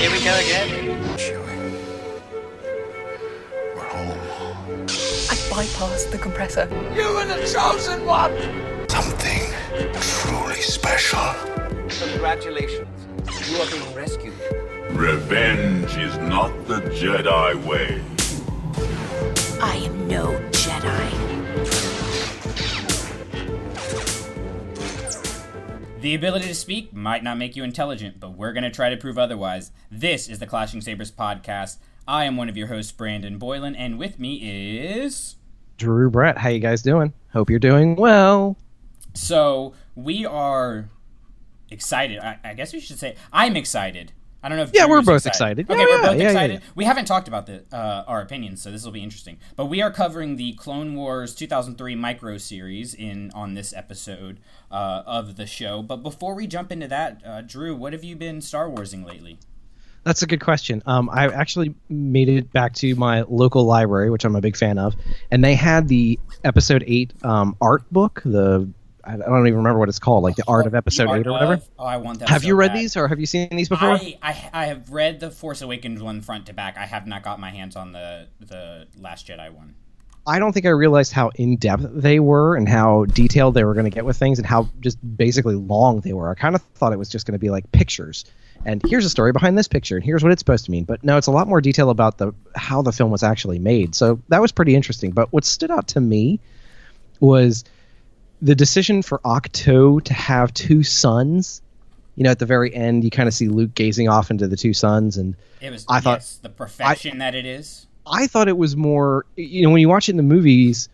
Here we go again. Chewie. We're home. I bypassed the compressor. You were the chosen one. Something truly special. Congratulations. You are being rescued. Revenge is not the Jedi way. I am no Jedi. The ability to speak might not make you intelligent, but we're going to try to prove otherwise. This is the Clashing Sabers podcast. I am one of your hosts, Brandon Boylan, and with me is. Drew Brett, how you guys doing? Hope you're doing well. So, we are excited. I, I guess we should say I'm excited. I don't know if Yeah, we're both excited. Okay, Yeah, we're both yeah, excited. yeah. We haven't talked about the uh, our opinions, so this will be interesting. But we are covering the Clone Wars 2003 micro series in on this episode uh, of the show. But before we jump into that, uh, Drew, what have you been Star Warsing lately? That's a good question. Um, I actually made it back to my local library, which I'm a big fan of, and they had the episode eight um, art book. The I don't even remember what it's called, like the art of episode Art eight or whatever. of- Oh, I want that. Have so you read bad. these, or have you seen these before? I, I I have read the Force Awakens one front to back. I have not got my hands on the the Last Jedi one. I don't think I realized how in depth they were and how detailed they were going to get with things and how just basically long they were. I kind of thought it was just going to be like pictures. And here's a story behind this picture, and here's what it's supposed to mean. But no, it's a lot more detail about the how the film was actually made. So that was pretty interesting. But what stood out to me was the decision for Ahch-To to have two suns. You know, at the very end, you kind of see Luke gazing off into the two suns, and It was I thought- yes, the perfection that it is. I thought it was more, you know, when you watch it in the movies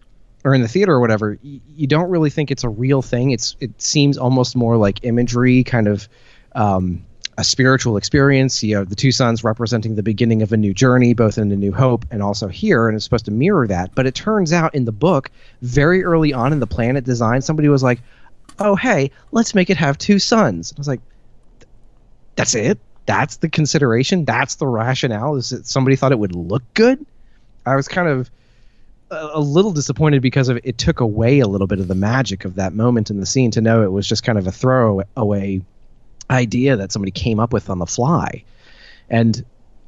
or in the theater or whatever, you, you don't really think it's a real thing. It's it seems almost more like imagery, kind of um, a spiritual experience. You know, the two suns representing the beginning of a new journey, both in the New Hope and also here, and it's supposed to mirror that. But it turns out in the book, very early on in the planet design, somebody was like, "Oh, hey, let's make it have two suns." I was like, "That's it." That's the consideration. That's the rationale. Is that somebody thought it would look good? I was kind of a, a little disappointed because of it took away a little bit of the magic of that moment in the scene to know it was just kind of a throwaway idea that somebody came up with on the fly, and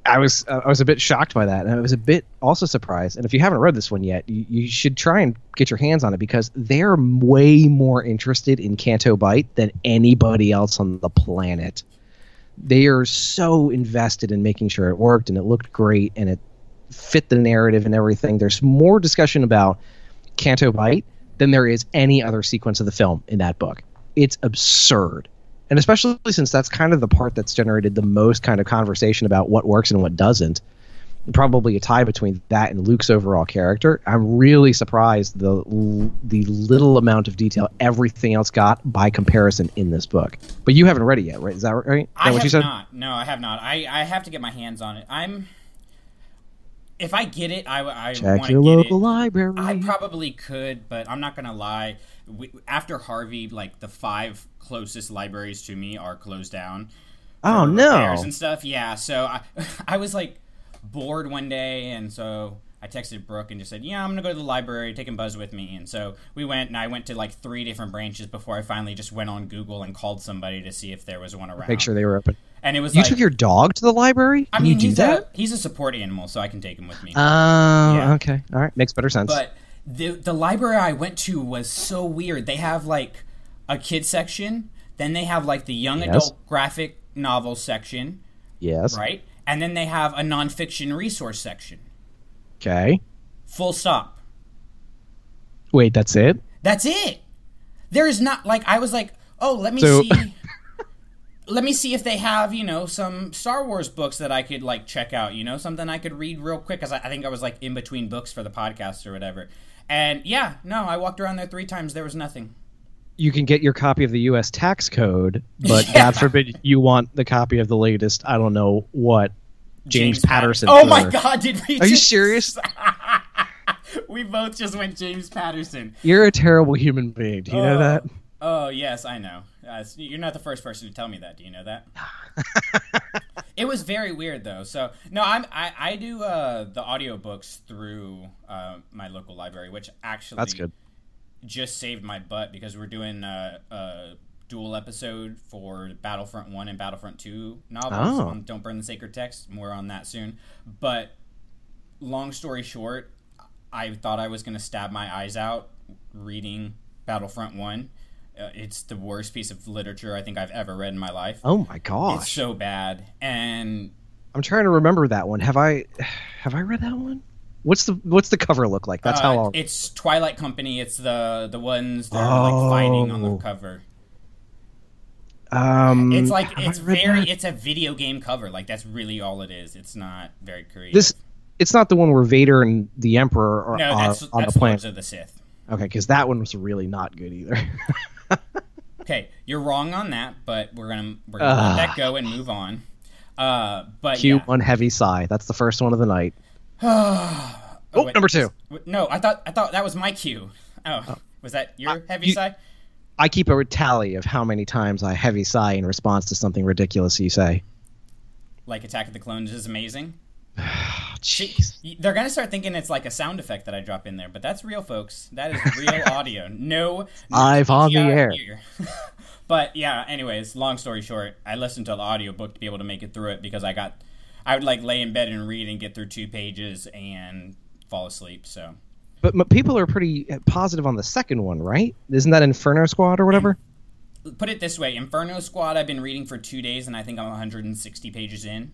I was uh, I was a bit shocked by that, and I was a bit also surprised. And if you haven't read this one yet, you, you should try and get your hands on it because they're way more interested in Canto Bight than anybody else on the planet they are so invested in making sure it worked and it looked great and it fit the narrative and everything. There's more discussion about Canto Bight than there is any other sequence of the film in that book. It's absurd. And especially since that's kind of the part that's generated the most kind of conversation about what works and what doesn't. Probably a tie between that and Luke's overall character. I'm really surprised the the little amount of detail everything else got by comparison in this book. But you haven't read it yet, right? Is that right? Is that I what have you said? not. No, I have not. I, I have to get my hands on it. I'm. If I get it, I, I Check your local library. I probably could, but I'm not gonna lie. We, after Harvey, like the five closest libraries to me are closed down. Oh, no. and stuff. Yeah, so I, I was like bored one day, and so I texted Brooke and just said, "Yeah, I'm gonna go to the library, taking Buzz with me." And so we went, and I went to like three different branches before I finally just went on Google and called somebody to see if there was one around. Make sure they were open. And it was You like, took your dog to the library? I mean, you do he's that? a he's a support animal, so I can take him with me. Oh, Yeah. okay. All right. Makes better sense. But the the library I went to was so weird. They have like a kid section, then they have like the young Yes. adult graphic novel section, yes. right? And then they have a nonfiction resource section. Okay. Full stop. Wait, that's it? That's it. There is not like I was like, oh, let me So- see. let me see if they have you know some Star Wars books that I could like check out. You know, something I could read real quick because I, I think I was like in between books for the podcast or whatever. And yeah, no, I walked around there three times. There was nothing. You can get your copy of the U.S. tax code, but God forbid you want the copy of the latest, I don't know what, James, Patterson. Oh my. God! Did we? Are you serious? we both just went James Patterson. You're a terrible human being. Do you know Oh. that? Oh yes, I know. Uh, you're not the first person to tell me that. Do you know that? it was very weird though. So no, I'm I, I do uh, the audiobooks through uh, my local library, which actually That's good. just saved my butt because we're doing a, uh, dual episode for Battlefront One and Battlefront Two novels. Oh. on Don't burn the sacred text. More on that soon. But long story short, I thought I was going to stab my eyes out reading Battlefront One. Uh, it's the worst piece of literature I think I've ever read in my life. Oh my god! It's so bad, and I'm trying to remember that one. Have I have I read that one? What's the what's the cover look like? That's uh, how I'll it's Twilight Company. It's the the ones that are like fighting on the Oh. cover. um It's like it's very that? it's a video game cover. Like that's really all it is. It's not very creative. this it's not the one where Vader and the Emperor are, no, are on that's the planet. Lords of the Sith. Okay, because that one was really not good either. Okay, you're wrong on that, but we're gonna we're gonna let Ah. that go and move on. Uh, but Cue yeah. one heavy sigh. That's the first one of the night. Oh, Oh, wait, number two. No, I thought I thought that was my cue. Oh, was that your heavy you- sigh? I keep a tally of how many times I heavy sigh in response to something ridiculous you say. Like Attack of the Clones is amazing. Jeez. They're gonna start thinking it's like a sound effect that I drop in there, but that's real, folks. That is real audio. No, Live on the air. but yeah, anyways, long story short, I listened to the audiobook to be able to make it through it because I got, I would like lay in bed and read and get through two pages and fall asleep. So But m- people are pretty uh, positive on the second one, right? Isn't that Inferno Squad or whatever? put it this way: Inferno Squad, I've been reading for two days, and I think I'm 160 pages in.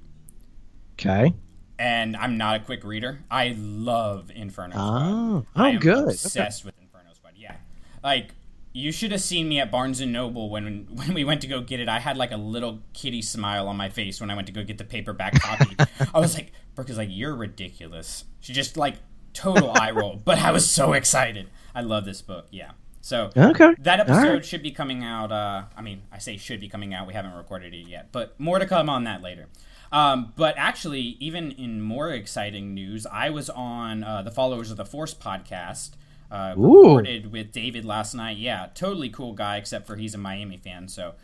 Okay. And I'm not a quick reader. I love Inferno Squad. Oh, I oh, am good. Obsessed with Inferno Squad. Yeah, like you should have seen me at Barnes and Noble when when we went to go get it. I had like a little kitty smile on my face when I went to go get the paperback copy. I was like, Brooke is like, "You're ridiculous." She just like total eye roll, but I was so excited. I love this book. Yeah. So Okay. that episode right. should be coming out. Uh, I mean, I say should be coming out. We haven't recorded it yet, but more to come on that later. Um, but actually, even in more exciting news, I was on uh, the Followers of the Force podcast. Uh, recorded with David last night. Yeah, totally cool guy, except for he's a Miami fan. So,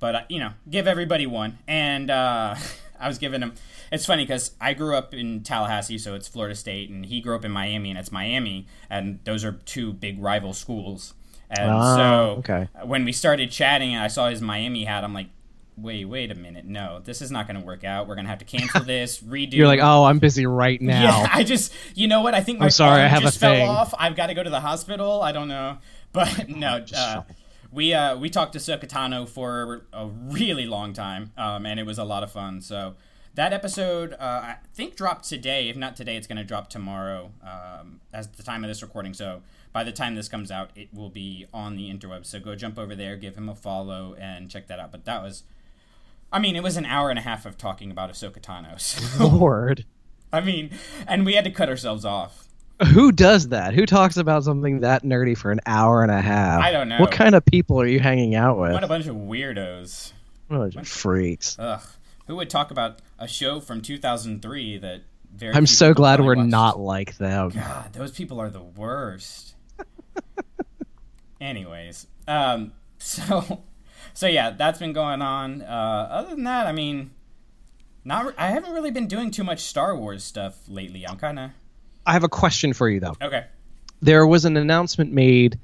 but uh, you know, give everybody one. And uh, I was giving him. It's funny because I grew up in Tallahassee, so it's Florida State, and he grew up in Miami, and it's Miami, and those are two big rival schools. And Ah, so okay. when we started chatting, and I saw his Miami hat, I'm like. Wait, wait a minute. No, this is not going to work out. We're going to have to cancel this, redo. You're like, oh, I'm busy right now. Yeah, I just, you know what? I think my I'm sorry, phone I have just a fell thing. off. I've got to go to the hospital. I don't know, but no. Uh, we uh, we talked to Ahsoka Tano for a really long time, um, and it was a lot of fun. So that episode, uh, I think, dropped today. If not today, it's going to drop tomorrow, um, as the time of this recording. So by the time this comes out, it will be on the interwebs. So go jump over there, give him a follow, and check that out. But that was. I mean, it was an hour and a half of talking about Ahsoka Tano. So, Lord. I mean, and we had to cut ourselves off. Who does that? Who talks about something that nerdy for an hour and a half? I don't know. What kind of people are you hanging out with? What a bunch of weirdos. What a bunch of freaks. Ugh. Who would talk about a show from 2003 that very I'm so glad we're watched? not like them. God, those people are the worst. Anyways, um, so, so yeah, that's been going on. Uh, other than that, I mean, not. re- I haven't really been doing too much Star Wars stuff lately. I'm kind of I have a question for you though. okay. There was an announcement made,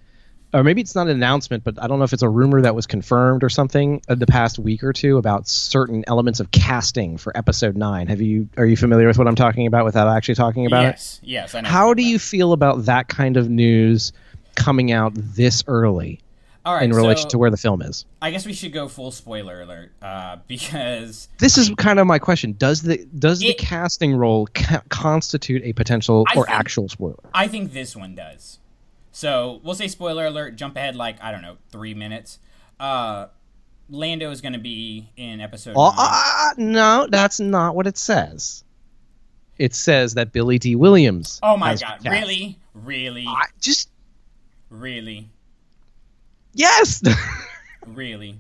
or maybe it's not an announcement, but I don't know if it's a rumor that was confirmed or something uh, the past week or two about certain elements of casting for Episode Nine. Have you are you familiar with what I'm talking about without actually talking about it? Yes, yes. How do you feel about that kind of news coming out this early All right, in relation so to where the film is? I guess we should go full spoiler alert uh, because This is kind of my question. Does the does the casting role ca- constitute a potential I or think- actual spoiler? I think this one does. So we'll say spoiler alert. Jump ahead like I don't know three minutes. Uh, Lando is going to be in episode. Oh, uh, no, that's not what it says. It says that Billy Dee Williams. oh my god! Really, really, I just really, yes. really.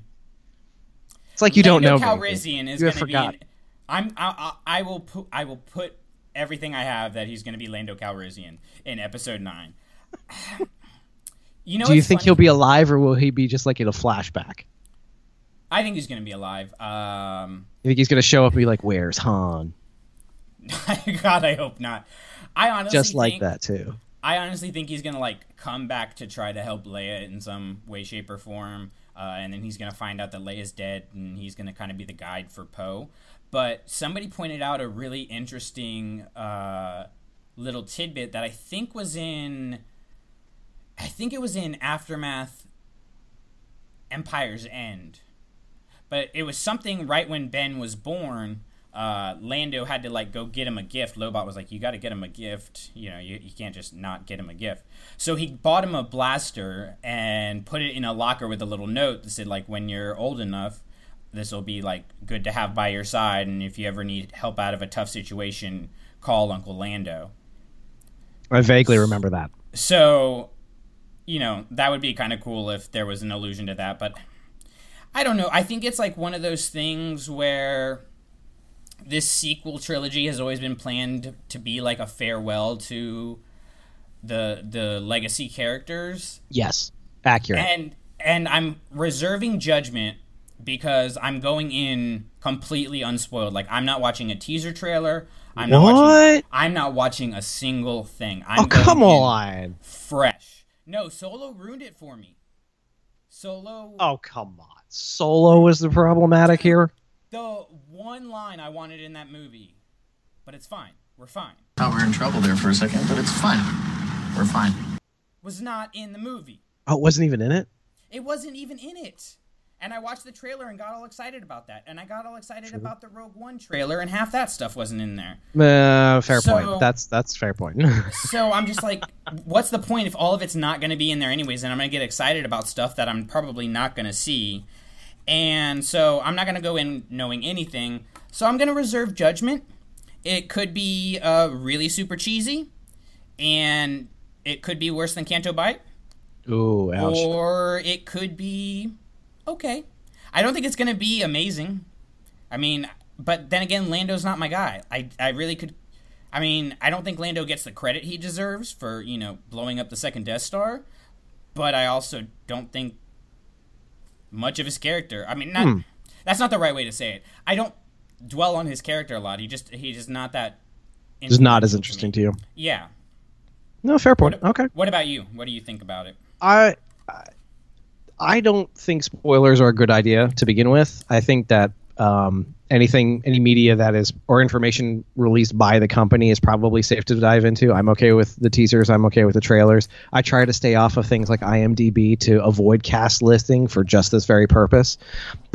it's like you don't know. Lando me. Calrissian is You going to be. forgot. I'm. I, I, I will put. I will put everything I have that he's going to be Lando Calrissian in episode nine. You know, Do you think funny? he'll be alive, or will he be just like in a flashback? I think he's going to be alive. Um, You think he's going to show up and be like, "Where's Han?" God, I hope not. I honestly Just like think- that too. I honestly think he's gonna like come back to try to help Leia in some way, shape, or form. uh, and then he's gonna find out that Leia's dead, and he's gonna kind of be the guide for Poe. But somebody pointed out a really interesting uh, little tidbit that I think was in, I think it was in Aftermath, Empire's End, but it was something right when Ben was born. Uh, Lando had to like go get him a gift. Lobot was like, "You got to get him a gift. You know, you, you can't just not get him a gift." So he bought him a blaster and put it in a locker with a little note that said, "Like when you're old enough, this will be like good to have by your side, and if you ever need help out of a tough situation, call Uncle Lando." I vaguely remember that. So, you know, that would be kind of cool if there was an allusion to that, but I don't know. I think it's like one of those things where this sequel trilogy has always been planned to be like a farewell to the the legacy characters Yes, accurate. and and I'm reserving judgment because I'm going in completely unspoiled. Like I'm not watching a teaser trailer. I'm not watching What? I'm not watching a single thing. I'm oh come on! fresh. No, Solo ruined it for me. Solo Oh come on! Solo is the problematic here. the one line I wanted in that movie. But it's fine. We're fine. Thought we're in trouble there for a second, but it's fine. We're fine. Was not in the movie. Oh, it wasn't even in it. It wasn't even in it. And I watched the trailer and got all excited about that. And I got all excited about the Rogue One trailer, and half that stuff wasn't in there. Uh, fair So- point. That's that's fair point. So I'm just like, what's the point if all of it's not going to be in there anyways? And I'm going to get excited about stuff that I'm probably not going to see. And so I'm not going to go in knowing anything. So I'm going to reserve judgment. It could be uh, really super cheesy, and it could be worse than Canto Bight, Ooh, ouch. or it could be okay. I don't think it's going to be amazing. I mean, but then again, Lando's not my guy. I, I really could. I mean, I don't think Lando gets the credit he deserves for, you know, blowing up the second Death Star, but I also don't think much of his character. I mean, not hmm. that's not the right way to say it. I don't dwell on his character a lot. He just he's just not that It's not as interesting to you. Yeah. No, fair point. Okay. What about you? What do you think about it? I I don't think spoilers are a good idea to begin with. I think that um, anything, any media that is or information released by the company is probably safe to dive into. I'm okay with the teasers. I'm okay with the trailers. I try to stay off of things like IMDb to avoid cast listing for just this very purpose,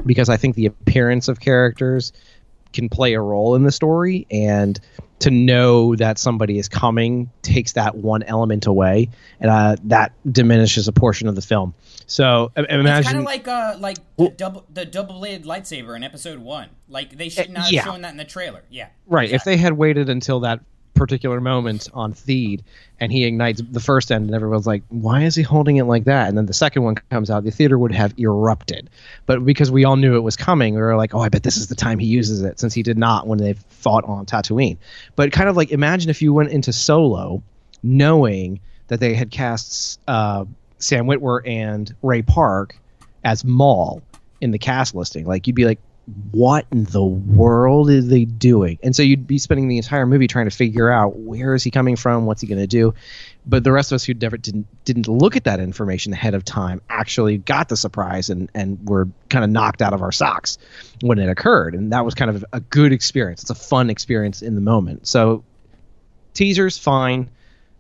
because I think the appearance of characters can play a role in the story and to know that somebody is coming takes that one element away and uh, that diminishes a portion of the film so i- It's kind of like uh like the double the double bladed lightsaber in episode one. Like they should not have shown that in the trailer. Yeah. right if they had waited until that particular moment on Theed and he ignites the first end and everyone's like why is he holding it like that and then the second one comes out the theater would have erupted but because we all knew it was coming we were like oh i bet this is the time he uses it since he did not when they fought on tatooine but kind of like imagine if you went into solo knowing that they had cast uh, sam witwer and ray park as maul in the cast listing like you'd be like what in the world are they doing? And so you'd be spending the entire movie trying to figure out where is he coming from, what's he going to do. But the rest of us who never didn't didn't look at that information ahead of time actually got the surprise and and were kind of knocked out of our socks when it occurred. And that was kind of a good experience. It's a fun experience in the moment. So teasers fine,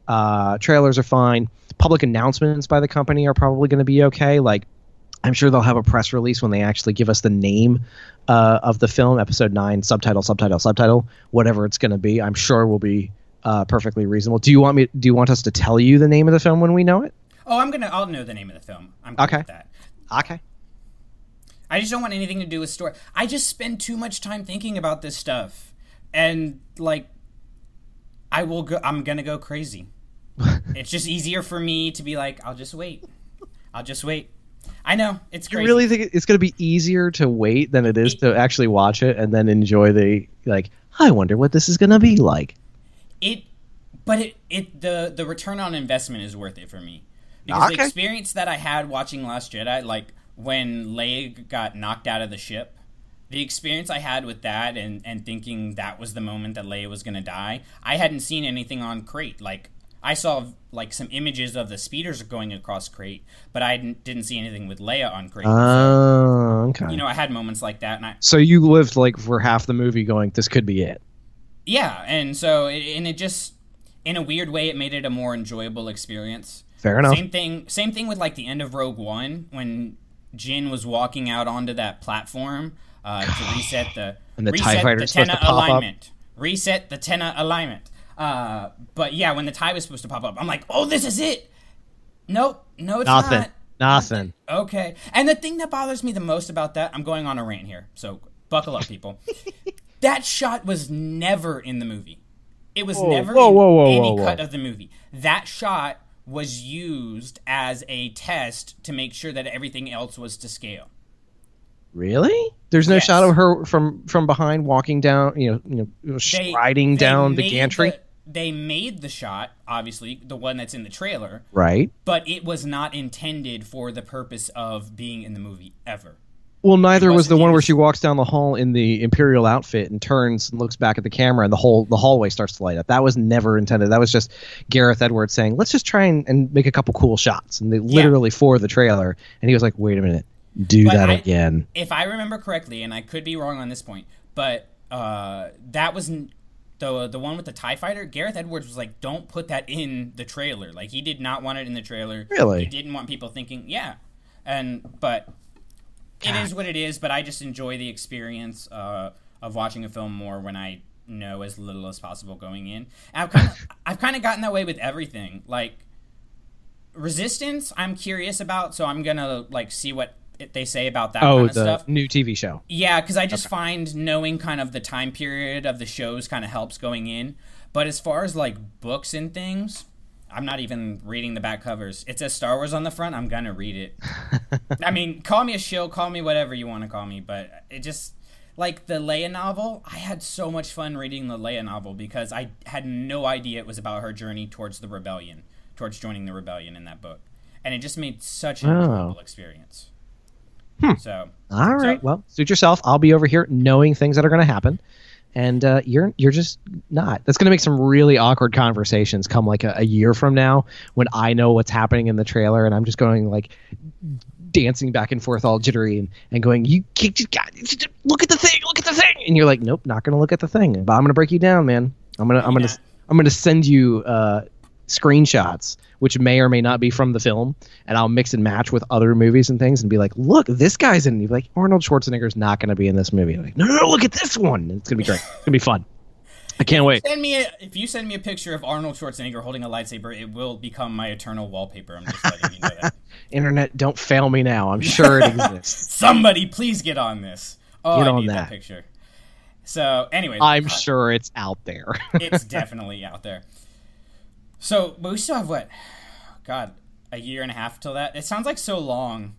uh, trailers are fine. Public announcements by the company are probably going to be okay. Like I'm sure they'll have a press release when they actually give us the name uh, of the film, episode nine, subtitle, subtitle, subtitle, whatever it's going to be. I'm sure will be uh, perfectly reasonable. Do you want me? Do you want us to tell you the name of the film when we know it? Oh, I'm gonna. I'll know the name of the film. I'm cool Okay. with that. Okay. I just don't want anything to do with story. I just spend too much time thinking about this stuff, and like, I will go. I'm gonna go crazy. it's just easier for me to be like, I'll just wait. I'll just wait. I know it's You crazy. really think it's going to be easier to wait than it is to actually watch it and then enjoy the like? I wonder what this is going to be like. it but it it the the return on investment is worth it for me because the experience that i had watching last jedi like when leia got knocked out of the ship the experience i had with that and and thinking that was the moment that leia was going to die i hadn't seen anything on crait like I saw like some images of the speeders going across Crait, but I didn't, didn't see anything with Leia on Crait. Oh, okay. you know, I had moments like that, and I so you lived like for half the movie going, this could be it. yeah, and so it, and it just in a weird way, it made it a more enjoyable experience. Fair enough. Same thing. Same thing with like the end of Rogue One when Jyn was walking out onto that platform uh, to reset the And the TIE reset fighter the Tenna to pop up. alignment. Reset the Tenna alignment. Uh, but yeah, when the tie was supposed to pop up, I'm like, oh, this is it. Nope, no, it's Nothing. not. Nothing. Okay. And the thing that bothers me the most about that, I'm going on a rant here, so buckle up, people. that shot was never in the movie. It was never whoa, in whoa, whoa, any whoa, cut of the movie. That shot was used as a test to make sure that everything else was to scale. Really? There's no Yes. shot of her from from behind walking down, you know, you know, They- striding they down the gantry, the- they made the shot, obviously, the one that's in the trailer, right? but it was not intended for the purpose of being in the movie ever. Well, neither was the one where she walks down the hall in the imperial outfit and turns and looks back at the camera, and the whole the hallway starts to light up. That was never intended. That was just Gareth Edwards saying, "Let's just try and, and make a couple cool shots," and they literally for the trailer. And he was like, "Wait a minute, do But that I- again." if I remember correctly, and I could be wrong on this point, but uh, that was the the one with the Tie Fighter. Gareth Edwards was like, "Don't put that in the trailer." Like he did not want it in the trailer. Really? he didn't want people thinking, "Yeah," and but it is what it is. But I just enjoy the experience uh, of watching a film more when I know as little as possible going in. And I've kind of I've kind of gotten that way with everything. Like Resistance, I'm curious about, so I'm gonna like see what they say about that Oh, kind of the stuff. new TV show. Yeah, because I just find knowing kind of the time period of the shows kind of helps going in. But as far as like books and things, I'm not even reading the back covers. It says Star Wars on the front. I'm gonna read it. I mean, call me a shill, call me whatever you want to call me, but it just like the Leia novel. I had so much fun reading the Leia novel because I had no idea it was about her journey towards the rebellion, towards joining the rebellion in that book, and it just made such an Oh. enjoyable experience. So All right. So- well, suit yourself. I'll be over here knowing things that are going to happen, and uh, you're you're just not. That's going to make some really awkward conversations come like a, a year from now when I know what's happening in the trailer, and I'm just going like dancing back and forth all jittery and, and going, you can't just got look at the thing, look at the thing, and you're like, nope, not going to look at the thing. But I'm going to break you down, man. I'm gonna I'm gonna I'm gonna send you uh, screenshots which may or may not be from the film, and I'll mix and match with other movies and things, and be like, "Look, this guy's in." it." You'd be like, Arnold Schwarzenegger's not going to be in this movie. I'm like, no, no, no, look at this one. It's gonna be great. It's gonna be fun. I can't wait. Send me a, if you send me a picture of Arnold Schwarzenegger holding a lightsaber, it will become my eternal wallpaper. I'm just letting you know that. Internet, don't fail me now. I'm sure it exists. Somebody, please get on this. Oh, Get I on that. that. picture. So, anyway, I'm uh, sure it's out there. it's definitely out there. So, but we still have what? God, a year and a half till that. It sounds like so long.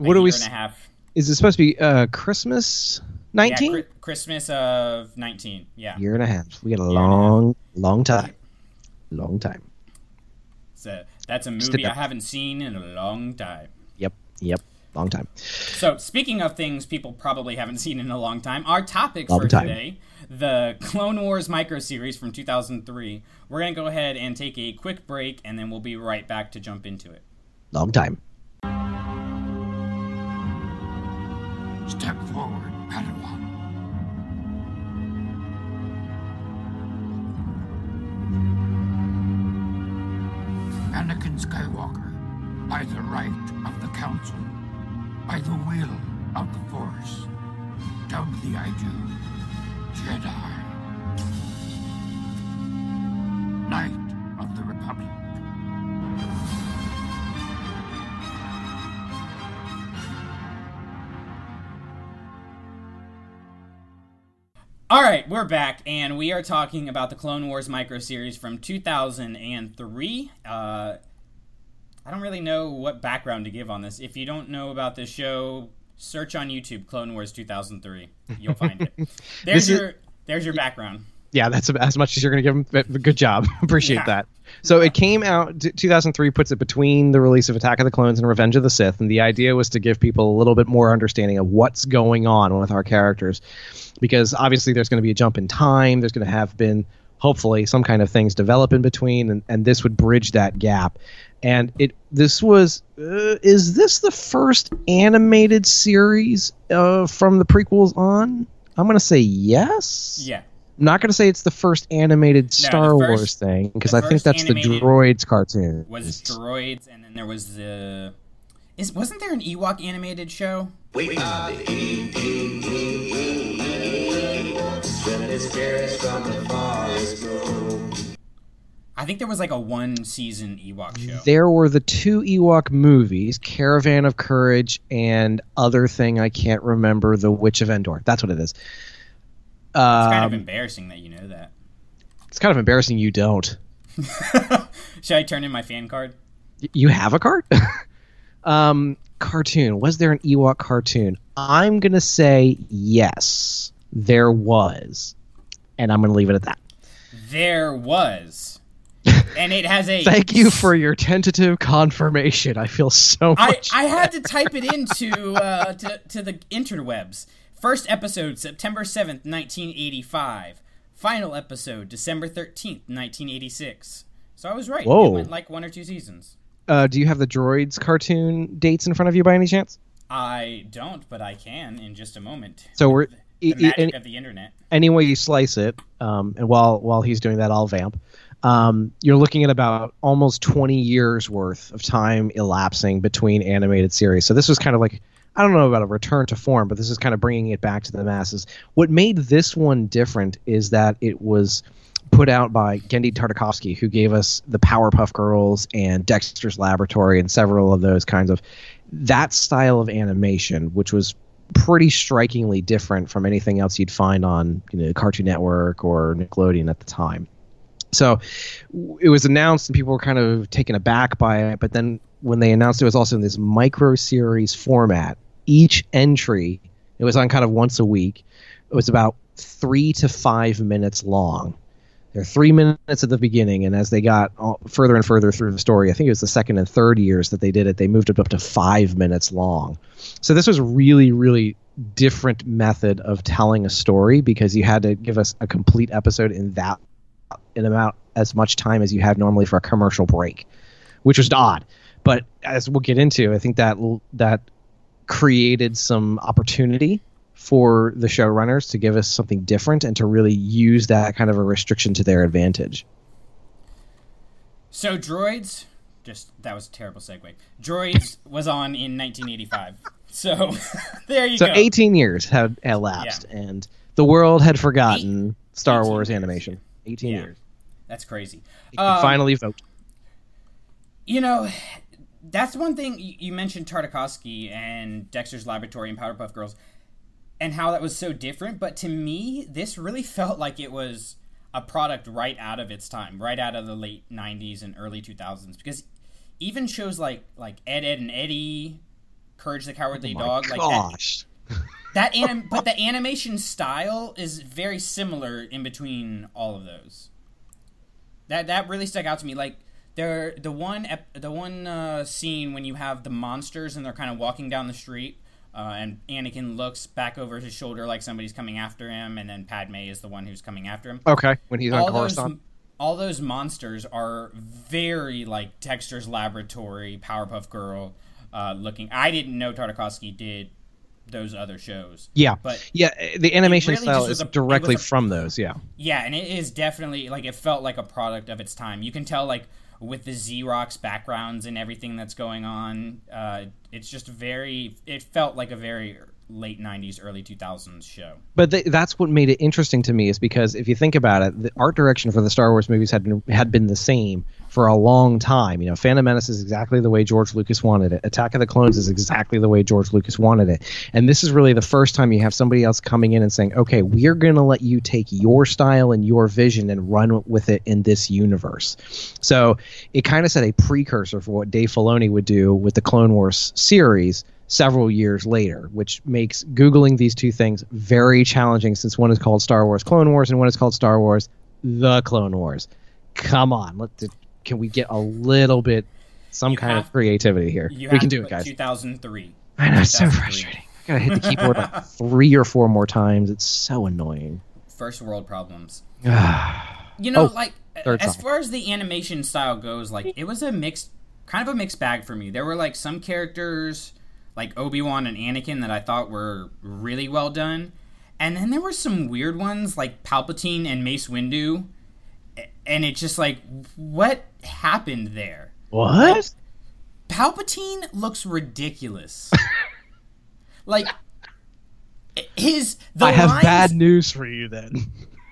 A what do we? year and a half. Is it supposed to be uh, Christmas? Yeah, Nineteen. Christmas of 19. Yeah. year and a half. We got a a long, long time. Long time. So that's a movie I haven't seen in a long time. Yep. Yep. Long time. So, speaking of things people probably haven't seen in a long time, our topic Long for time. today, the Clone Wars micro series from 2003. We're going to go ahead and take a quick break and then we'll be right back to jump into it. Long time. Step forward, Padawan. Anakin Skywalker, by the right of the Council, by the will of the Force, doubly I do, Jedi. Knight of the Republic. All right, we're back, and we are talking about the Clone Wars micro series from 2003. Uh, I don't really know what background to give on this. If you don't know about this show, search on YouTube Clone Wars 2003. You'll find it. There's your there's your background. Yeah, that's as much as you're going to give them. Good job. Appreciate Yeah. that. So it came out, 2003 puts it between the release of Attack of the Clones and Revenge of the Sith. And the idea was to give people a little bit more understanding of what's going on with our characters. Because obviously there's going to be a jump in time. There's going to have been hopefully some kind of things develop in between, and, and this would bridge that gap. And it this was uh, is this the first animated series uh, from the prequels on? I'm gonna say yes. Yeah. I'm not gonna say it's the first animated Star first- Wars thing because I think that's the Droids cartoon. Was it droids, and then there was the. Is wasn't there an Ewok animated show? I think there was like a one season Ewok show. There were the two Ewok movies, Caravan of Courage and other thing I can't remember, The Witch of Endor. That's what it is. it's kind of Um, embarrassing that you know that. it's kind of embarrassing you don't. Should I turn in my fan card? You have a card? um, cartoon. Was there an Ewok cartoon? I'm going to say yes, there was. And I'm going to leave it at that. There was, and it has a. Thank you for your tentative confirmation. I feel so I. I had to type it into uh, to, to the interwebs. First episode, September 7th, 1985. Final episode, December 13th, 1986. So I was right. Whoa. It went like one or two seasons. uh, do you have the Droids cartoon dates in front of you by any chance? I don't, but I can in just a moment. So we're. The magic any- of the internet. any way you slice it, um, and while while he's doing that, I'll vamp. Um, you're looking at about almost 20 years worth of time elapsing between animated series. So this was kind of like I don't know about a return to form, but this is kind of bringing it back to the masses. What made this one different is that it was put out by Genndy Tartakovsky, who gave us the Powerpuff Girls and Dexter's Laboratory and several of those kinds of that style of animation, which was pretty strikingly different from anything else you'd find on you know Cartoon Network or Nickelodeon at the time. So it was announced and people were kind of taken aback by it, but then when they announced it was also in this micro series format, each entry it was on kind of once a week. It was about three to five minutes long. There are three minutes at the beginning, and as they got further and further through the story, I think it was the second and third years that they did it, they moved it up to five minutes long. So this was a really, really different method of telling a story because you had to give us a complete episode in that in about as much time as you have normally for a commercial break, which was odd. But as we'll get into, I think that that created some opportunity for the showrunners to give us something different and to really use that kind of a restriction to their advantage. So droids, just that was a terrible segue. Droids was on in 1985. So there you go. So 18 years had elapsed, and the world had forgotten Star Wars years, animation. 18 Yeah. years. That's crazy. Um, finally vote. You know, that's one thing you you mentioned Tartakovsky and Dexter's Laboratory and Powerpuff Girls, and how that was so different. But to me, this really felt like it was a product right out of its time, right out of the late '90s and early 2000s. Because even shows like like Ed, Edd n Eddy, Courage the Cowardly Dog, like that, Oh Gosh. that anim- but the animation style is very similar in between all of those. That that really stuck out to me. Like there, the one ep- the one uh, scene when you have the monsters and they're kind of walking down the street, uh, and Anakin looks back over his shoulder like somebody's coming after him, and then Padme is the one who's coming after him. Okay, when he's on all those all those monsters are very like Dexter's Laboratory, Powerpuff Girl uh, looking. I didn't know Tartakovsky did those other shows. Yeah, but yeah, the animation really style is a- directly a- from those. Yeah, Yeah, and it is definitely like it felt like a product of its time. You can tell like with the Xerox backgrounds and everything that's going on. Uh, it's just very. It felt like a very late '90s, early 2000s show. but th- that's what made it interesting to me is because if you think about it, the art direction for the Star Wars movies had been, had been the same for a long time. You know, Phantom Menace is exactly the way George Lucas wanted it. Attack of the Clones is exactly the way George Lucas wanted it. And this is really the first time you have somebody else coming in and saying, "Okay, we're going to let you take your style and your vision and run with it in this universe." So it kind of set a precursor for what Dave Filoni would do with the Clone Wars series several years later, which makes Googling these two things very challenging since one is called Star Wars Clone Wars and one is called Star Wars The Clone Wars. Come on, let can we get a little bit some You kind have- of creativity here? We can do it, guys. 2003. I know it's so frustrating. I gotta hit the keyboard like three or four more times. It's so annoying. First world problems. you know, Oh, like as song. far as the animation style goes, like it was a mixed, kind of a mixed bag for me. There were like some characters, like Obi Wan and Anakin, that I thought were really well done, and then there were some weird ones like Palpatine and Mace Windu, and it's just like, what happened there? What? Palpatine looks ridiculous. like his the I have lines- bad news for you then.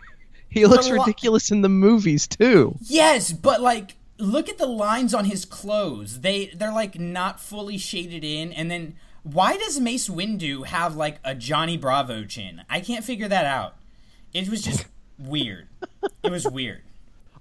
he looks li- ridiculous in the movies too. Yes, but like look at the lines on his clothes. They they're like not fully shaded in and then why does Mace Windu have like a Johnny Bravo chin? I can't figure that out. It was just weird. It was weird.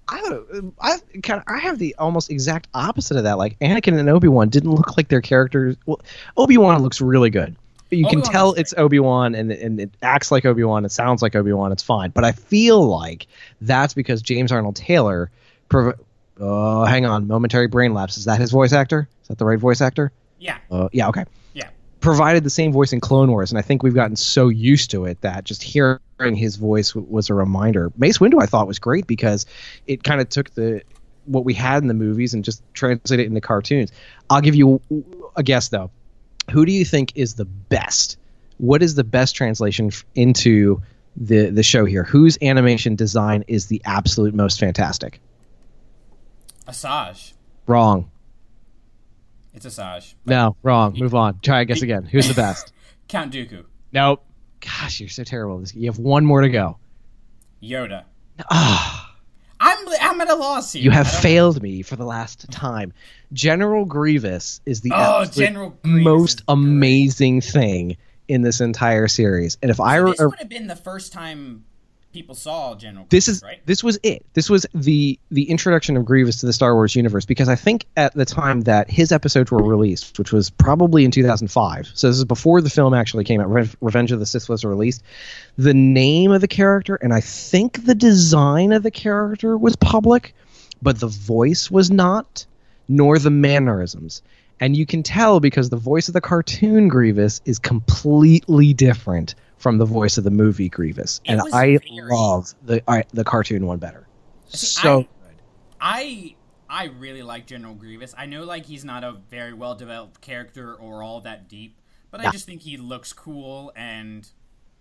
I don't. I kind of. I have the almost exact opposite of that. Like Anakin and Obi Wan didn't look like their characters. Well, Obi Wan looks really good. You can Obi-Wan tell it's Obi Wan, and and it acts like Obi Wan. It sounds like Obi Wan. It's fine. But I feel like that's because James Arnold Taylor. Prov- oh, hang on. Momentary brain lapse. Is that his voice actor? Is that the right voice actor? Yeah. Uh, yeah. Okay. Yeah. provided the same voice in Clone Wars, and I think we've gotten so used to it that just hearing his voice w- was a reminder. Mace Windu, I thought was great because it kind of took the what we had in the movies and just translated it into cartoons. I'll give you a guess though. Who do you think is the best? What is the best translation f- into the the show here? Whose animation design is the absolute most fantastic? Asajj. Wrong. It's Asajj. No, wrong. Move on. Try guess again. Who's the best? Count Dooku. Nope. Gosh, you're so terrible. You have one more to go. Yoda. Ah, I'm I'm at a loss here. you have failed me for the last time. General Grievous is the Oh, General Grievous most amazing thing in this entire series. And if I This re- would have been the first time people saw General. this Grievous, is right. this was it. This was the the introduction of Grievous to the Star Wars universe because I think at the time that his episodes were released, which was probably in 2005, so this is before the film actually came out. Re- Revenge of the Sith was released. The name of the character and I think the design of the character was public, but the voice was not, nor the mannerisms. And you can tell because the voice of the cartoon Grievous is completely different from the voice of the movie Grievous, It and I very- love the I, the cartoon one better. See, so I- I I really like General Grievous. I know like he's not a very well developed character or all that deep, but I just think he looks cool and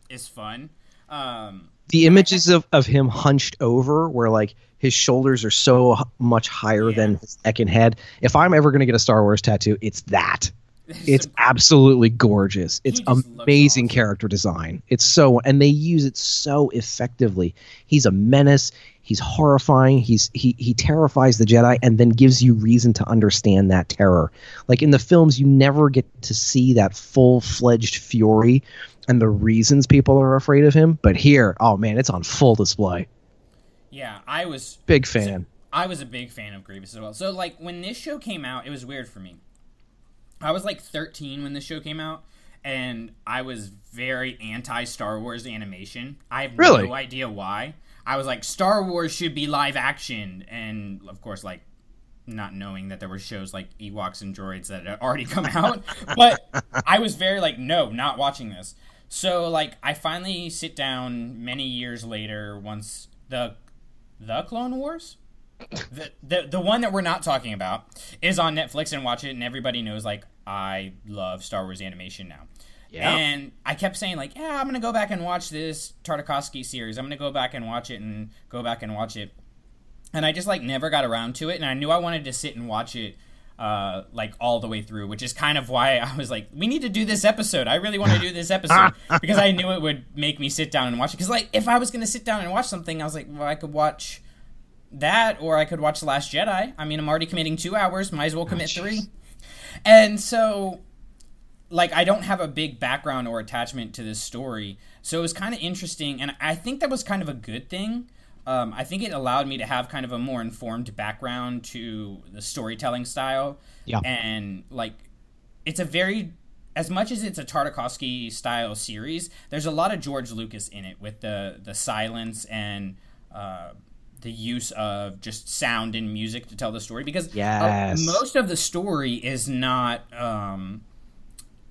is fun. Um, the images of, of him hunched over, where like his shoulders are so much higher Yeah. than his neck and head. If I'm ever going to get a Star Wars tattoo, it's that. It's absolutely gorgeous. It's amazing awesome. character design. It's so and they use it so effectively. He's a menace. He's horrifying. He's he he terrifies the Jedi and then gives you reason to understand that terror. Like in the films, you never get to see that full fledged fury and the reasons people are afraid of him. But here, oh man, it's on full display. yeah, I was Big fan. I was a big fan of Grievous as well. So like when this show came out, it was weird for me. I was like 13 when this show came out, and I was very anti Star Wars animation. I have Really? no idea why. I was like, Star Wars should be live action, and of course, like not knowing that there were shows like Ewoks and Droids that had already come out. but I was very like, no, not watching this. So like, I finally sit down many years later once the the Clone Wars the, the the one that we're not talking about is on Netflix and watch it, and everybody knows like I love Star Wars animation now. Yeah. And I kept saying like, yeah, I'm gonna go back and watch this Tartakovsky series. I'm gonna go back and watch it and go back and watch it. And I just like never got around to it, and I knew I wanted to sit and watch it uh, like all the way through, which is kind of why I was like, we need to do this episode. I really want to do this episode because I knew it would make me sit down and watch it. Because like if I was gonna sit down and watch something, I was like, well, I could watch that or I could watch The Last Jedi. I mean, I'm already committing two hours. Might as well commit three. And so, like, I don't have a big background or attachment to this story. So it was kind of interesting. And I think that was kind of a good thing. Um, I think it allowed me to have kind of a more informed background to the storytelling style. Yeah. And, like, it's a very as much as it's a Tartakovsky style series, there's a lot of George Lucas in it with the the silence and uh, the use of just sound and music to tell the story because uh, most of the story is not um,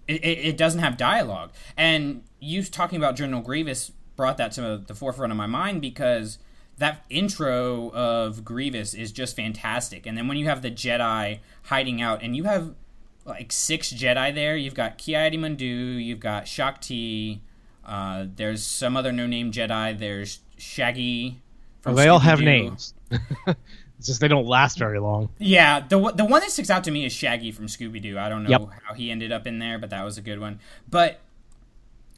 it, it, doesn't have dialogue and you talking about General Grievous brought that to the forefront of my mind because that intro of Grievous is just fantastic. And then when you have the Jedi hiding out, and you have like six Jedi there, you've got Ki-Adi-Mundi, you've got Shaak Ti, uh, there's some other no-name Jedi. There's Shaggy. Well, they all have names. it's just they don't last very long. Yeah, the one- the one that sticks out to me is Shaggy from Scooby Doo. I don't know Yep. how he ended up in there, but that was a good one. But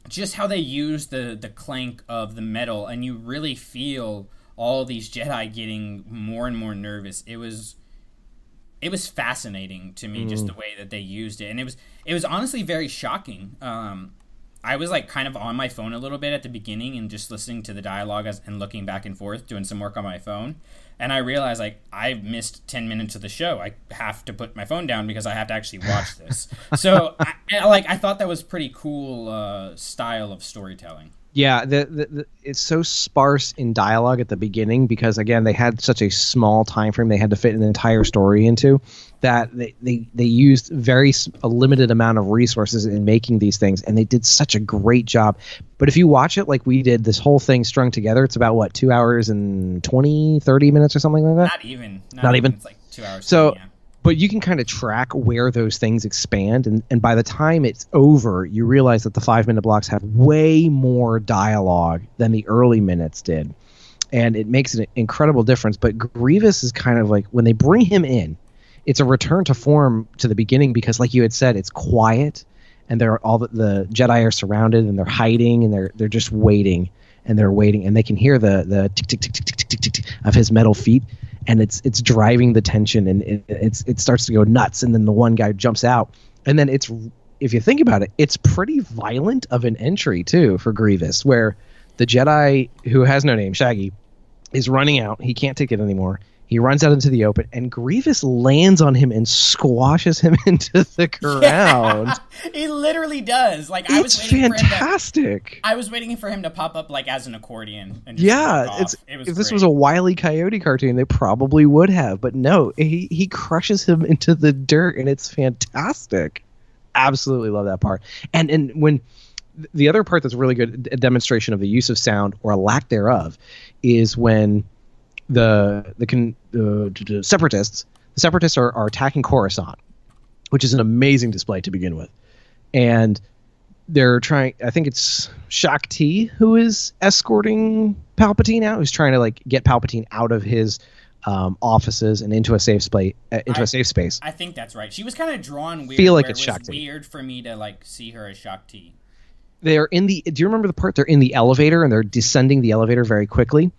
just how they use the the clank of the metal, and you really feel all these Jedi getting more and more nervous. It was it was fascinating to me just the way that they used it, and it was it was honestly very shocking. Um, I was like kind of on my phone a little bit at the beginning and just listening to the dialogue as, and looking back and forth, doing some work on my phone. And I realized like I missed ten minutes of the show. I have to put my phone down because I have to actually watch this. so I, I- like I thought that was pretty cool uh, style of storytelling. Yeah, the, the, the it's so sparse in dialogue at the beginning because again they had such a small time frame they had to fit an entire story into that they they, they used very a limited amount of resources in making these things and they did such a great job. But if you watch it like we did, this whole thing strung together, it's about what two hours and 20, 30 minutes or something like that. Not even. Not, Not even? It's like two hours. So, yeah but you can kind of track where those things expand and, and by the time it's over you realize that the five minute blocks have way more dialogue than the early minutes did. And it makes an incredible difference but grievous is kind of like when they bring him in it's a return to form to the beginning because like you had said it's quiet and they're all the, the jedi are surrounded and they're hiding and they're they're just waiting and they're waiting and they can hear the the tick tick tick tick tick tick tick, tick of his metal feet and it's it's driving the tension and it, it's it starts to go nuts and then the one guy jumps out. And then it's if you think about it it's pretty violent of an entry too for Grievous where the Jedi who has no name Shaggy is running out. He can't take it anymore he runs out into the open and Grievous lands on him and squashes him into the ground he literally does. Like I was waiting for him to. fantastic I was waiting for him to pop up like as an accordion. Yeah, it's it was if this was a Wile E. Coyote cartoon, they probably would have, but no, he he crushes him into the dirt, and it's fantastic. Absolutely love that part. And and when the other part that's really good, a demonstration of the use of sound or a lack thereof, is when the the con, uh, d- separatists the separatists are, are attacking Coruscant, which is an amazing display to begin with, and they're trying i think it's Shaak Ti who is escorting palpatine out who's trying to like get palpatine out of his um, offices and into a safe space uh, into I- a safe space I think that's right. She was kind of drawn weird. Feel like it's it Shaak Ti. weird for me to like see her as Shaak Ti. they're in the do you remember the part they're in the elevator and they're descending the elevator very quickly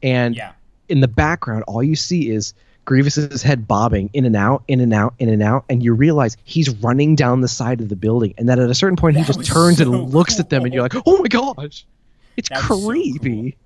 and Yeah. In the background all you see is grievous's head bobbing in and out in and out in and out and you realize he's running down the side of the building and that at a certain point he just turns so and looks at them and you're like oh my gosh it's That was so creepy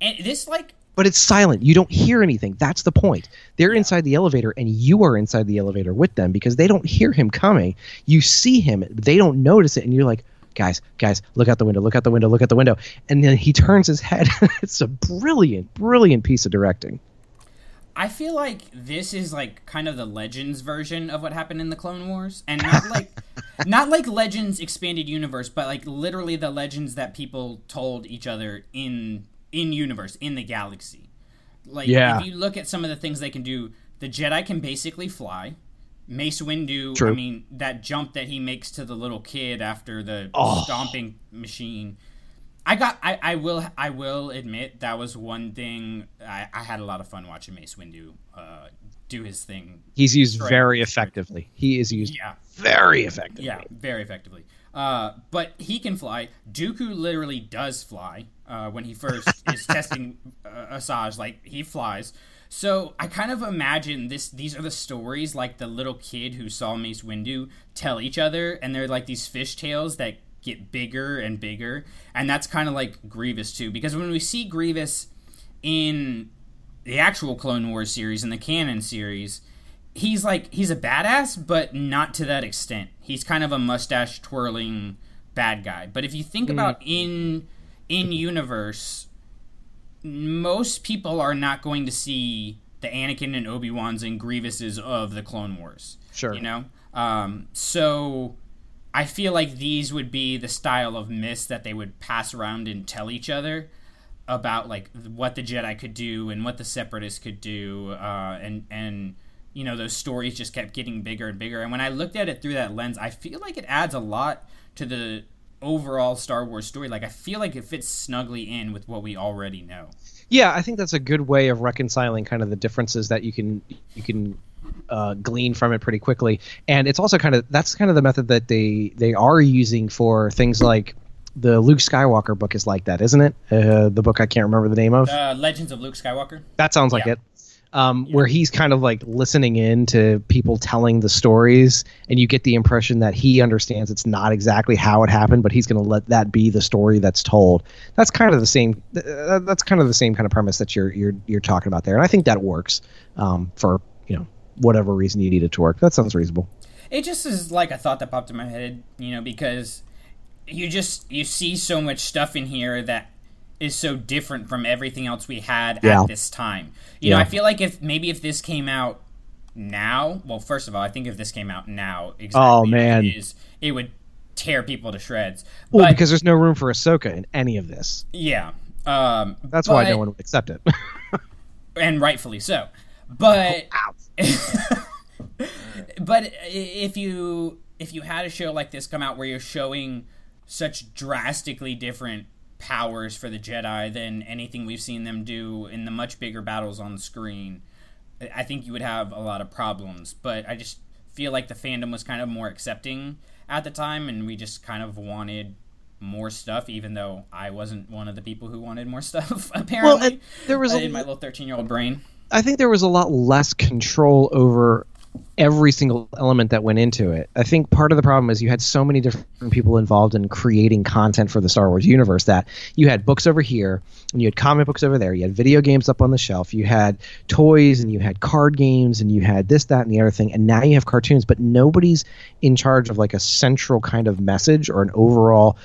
And this like but it's silent. You don't hear anything. That's the point. They're inside the elevator, and you are inside the elevator with them because they don't hear him coming. You see him, they don't notice it, and you're like, guys, guys, look out the window, look out the window, look out the window. And then he turns his head. it's a brilliant, brilliant piece of directing. I feel like this is like kind of the Legends version of what happened in the Clone Wars, and not like not like Legends expanded universe, but like literally the legends that people told each other in in universe in the galaxy. Like Yeah. if you look at some of the things they can do, the Jedi can basically fly. Mace Windu, I mean, that jump that he makes to the little kid after the Oh. stomping machine. I got. I, I will. I will admit that was one thing. I, I had a lot of fun watching Mace Windu uh, do his thing. He's used very effectively. He is used Yeah, very effectively. yeah, very effectively. Uh, but he can fly. Dooku literally does fly uh, when he first is testing uh, Asajj. Like he flies. So I kind of imagine this. These are the stories like the little kid who saw Mace Windu tell each other, and they're like these fish tales that get bigger and bigger. And that's kind of like Grievous too, because when we see Grievous in the actual Clone Wars series and the canon series, he's like he's a badass, but not to that extent. He's kind of a mustache twirling bad guy. But if you think mm. about in in universe, most people are not going to see the Anakin and Obi Wan's and Grievous's of the Clone Wars. Sure. you know. Um, so I feel like these would be the style of myths that they would pass around and tell each other. about like what the Jedi could do and what the Separatists could do, uh, and and you know those stories just kept getting bigger and bigger. And when I looked at it through that lens, I feel like it adds a lot to the overall Star Wars story. Like I feel like it fits snugly in with what we already know. Yeah, I think that's a good way of reconciling kind of the differences that you can you can uh, glean from it pretty quickly. And it's also kind of that's kind of the method that they they are using for things like the Luke Skywalker book is like that, isn't it? Uh, the book I can't remember the name of. Uh, Legends of Luke Skywalker. That sounds like Yeah. it. Um, Where he's kind of like listening in to people telling the stories, and you get the impression that he understands it's not exactly how it happened, but he's going to let that be the story that's told. That's kind of the same. Uh, that's kind of the same kind of premise that you're you're you're talking about there, and I think that works um, for you know whatever reason you need it to work. That sounds reasonable. it just is like a thought that popped in my head, you know, because you just you see so much stuff in here that is so different from everything else we had Yeah. at this time. You know, I feel like if maybe if this came out now, well, first of all, I think if this came out now, exactly Oh, man. it, is, it would tear people to shreds. Well, because there's no room for Ahsoka in any of this. yeah, um, That's why no one would accept it. and rightfully so. But Ow. but if you if you had a show like this come out where you're showing such drastically different powers for the Jedi than anything we've seen them do in the much bigger battles on screen, I- think you would have a lot of problems. But I just feel like the fandom was kind of more accepting at the time, and we just kind of wanted more stuff, even though I wasn't one of the people who wanted more stuff. Apparently, and there was a- in my little thirteen-year-old brain. I think there was a lot less control over every single element that went into it. I think part of the problem is you had so many different people involved in creating content for the Star Wars universe that you had books over here and you had comic books over there, you had video games up on the shelf, you had toys and you had card games and you had this, that, and the other thing, and now you have cartoons, but nobody's in charge of like a central kind of message or an overall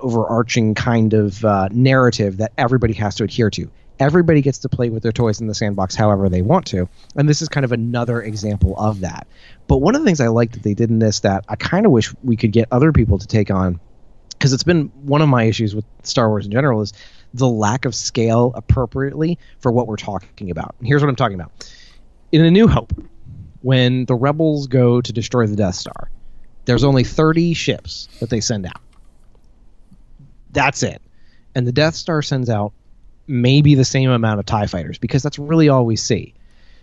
overarching kind of uh, narrative that everybody has to adhere to everybody gets to play with their toys in the sandbox however they want to and this is kind of another example of that. But one of the things i like that they did in this that i kind of wish we could get other people to take on because it's been one of my issues with star wars in general is the lack of scale appropriately for what we're talking about. And here's what i'm talking about. In a new hope when the rebels go to destroy the death star there's only 30 ships that they send out. That's it. And the death star sends out maybe the same amount of TIE fighters because that's really all we see.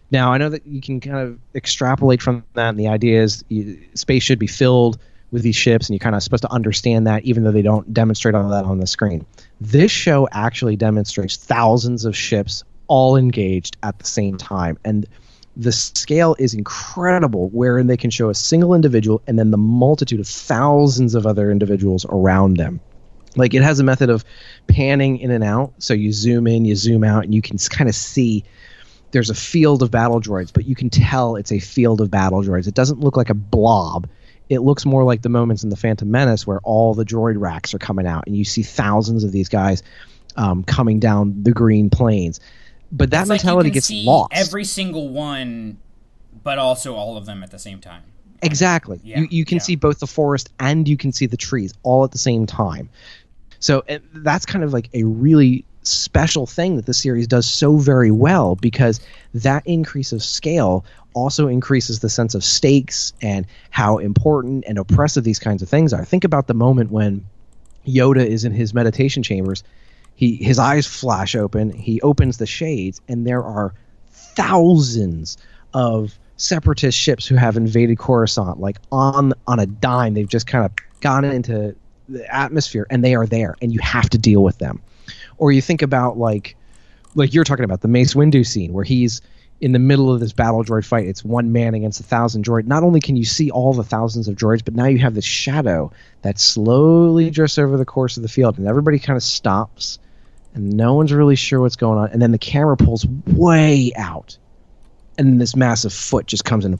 Now, I know that you can kind of extrapolate from that, and the idea is you, space should be filled with these ships, and you're kind of supposed to understand that, even though they don't demonstrate all that on the screen. This show actually demonstrates thousands of ships all engaged at the same time, and the scale is incredible, wherein they can show a single individual and then the multitude of thousands of other individuals around them like it has a method of panning in and out so you zoom in you zoom out and you can kind of see there's a field of battle droids but you can tell it's a field of battle droids it doesn't look like a blob it looks more like the moments in the phantom menace where all the droid racks are coming out and you see thousands of these guys um, coming down the green plains but that It's like you mentality can gets see lost Every single one, but also all of them at the same time. Exactly. Yeah, you you can yeah. see both the forest and you can see the trees all at the same time. So and that's kind of like a really special thing that the series does so very well because that increase of scale also increases the sense of stakes and how important and oppressive these kinds of things are. Think about the moment when Yoda is in his meditation chambers. He his eyes flash open, he opens the shades and there are thousands of separatist ships who have invaded Coruscant like on on a dime. They've just kind of gone into the atmosphere and they are there and you have to deal with them. Or you think about like like you're talking about the Mace Windu scene where he's in the middle of this battle droid fight. It's one man against a thousand droid. Not only can you see all the thousands of droids, but now you have this shadow that slowly drifts over the course of the field, and everybody kind of stops, and no one's really sure what's going on. And then the camera pulls way out, and this massive foot just comes in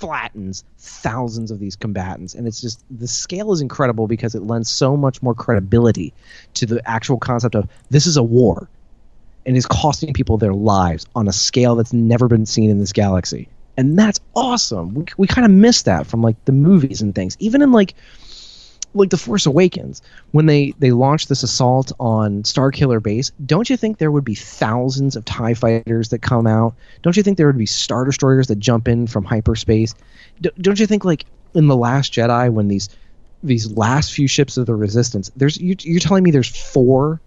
flattens thousands of these combatants. And it's just the scale is incredible because it lends so much more credibility to the actual concept of this is a war. And is costing people their lives on a scale that's never been seen in this galaxy. And that's awesome. We, we kind of miss that from like the movies and things. Even in like like the Force Awakens, when they they launched this assault on Starkiller Base, don't you think there would be thousands of Tie fighters that come out? Don't you think there would be Star Destroyers that jump in from hyperspace? D- don't you think like in the Last Jedi when these these last few ships of the Resistance, there's you, you're telling me there's four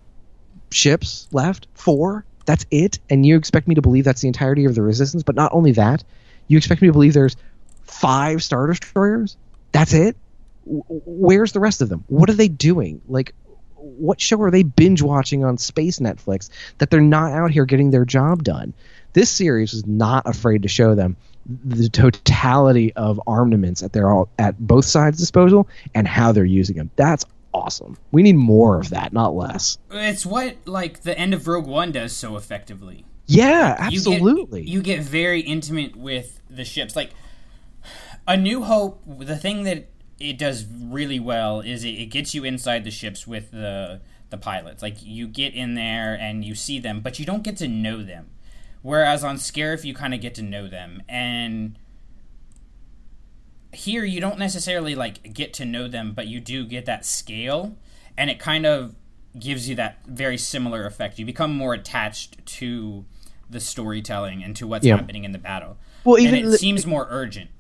ships left, four. That's it, and you expect me to believe that's the entirety of the Resistance? But not only that, you expect me to believe there's five Star Destroyers? That's it where's the rest of them? What are they doing? Like, what show are they binge watching on Space Netflix that they're not out here getting their job done? This series is not afraid to show them the totality of armaments at their all at both sides' disposal and how they're using them. That's awesome. We need more of that, not less. It's what like the end of Rogue One does so effectively. Yeah, absolutely. You get, you get very intimate with the ships. Like A New Hope, the thing that it does really well is it, it gets you inside the ships with the the pilots. Like you get in there and you see them, but you don't get to know them. Whereas on Scarif, you kind of get to know them, and here you don't necessarily like get to know them, but you do get that scale, and it kind of gives you that very similar effect. You become more attached to the storytelling and to what's yeah. happening in the battle. Well, even and it the, seems more urgent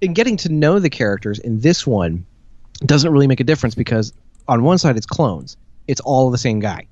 in getting to know the characters in this one doesn't really make a difference because on one side it's clones, it's all the same guy.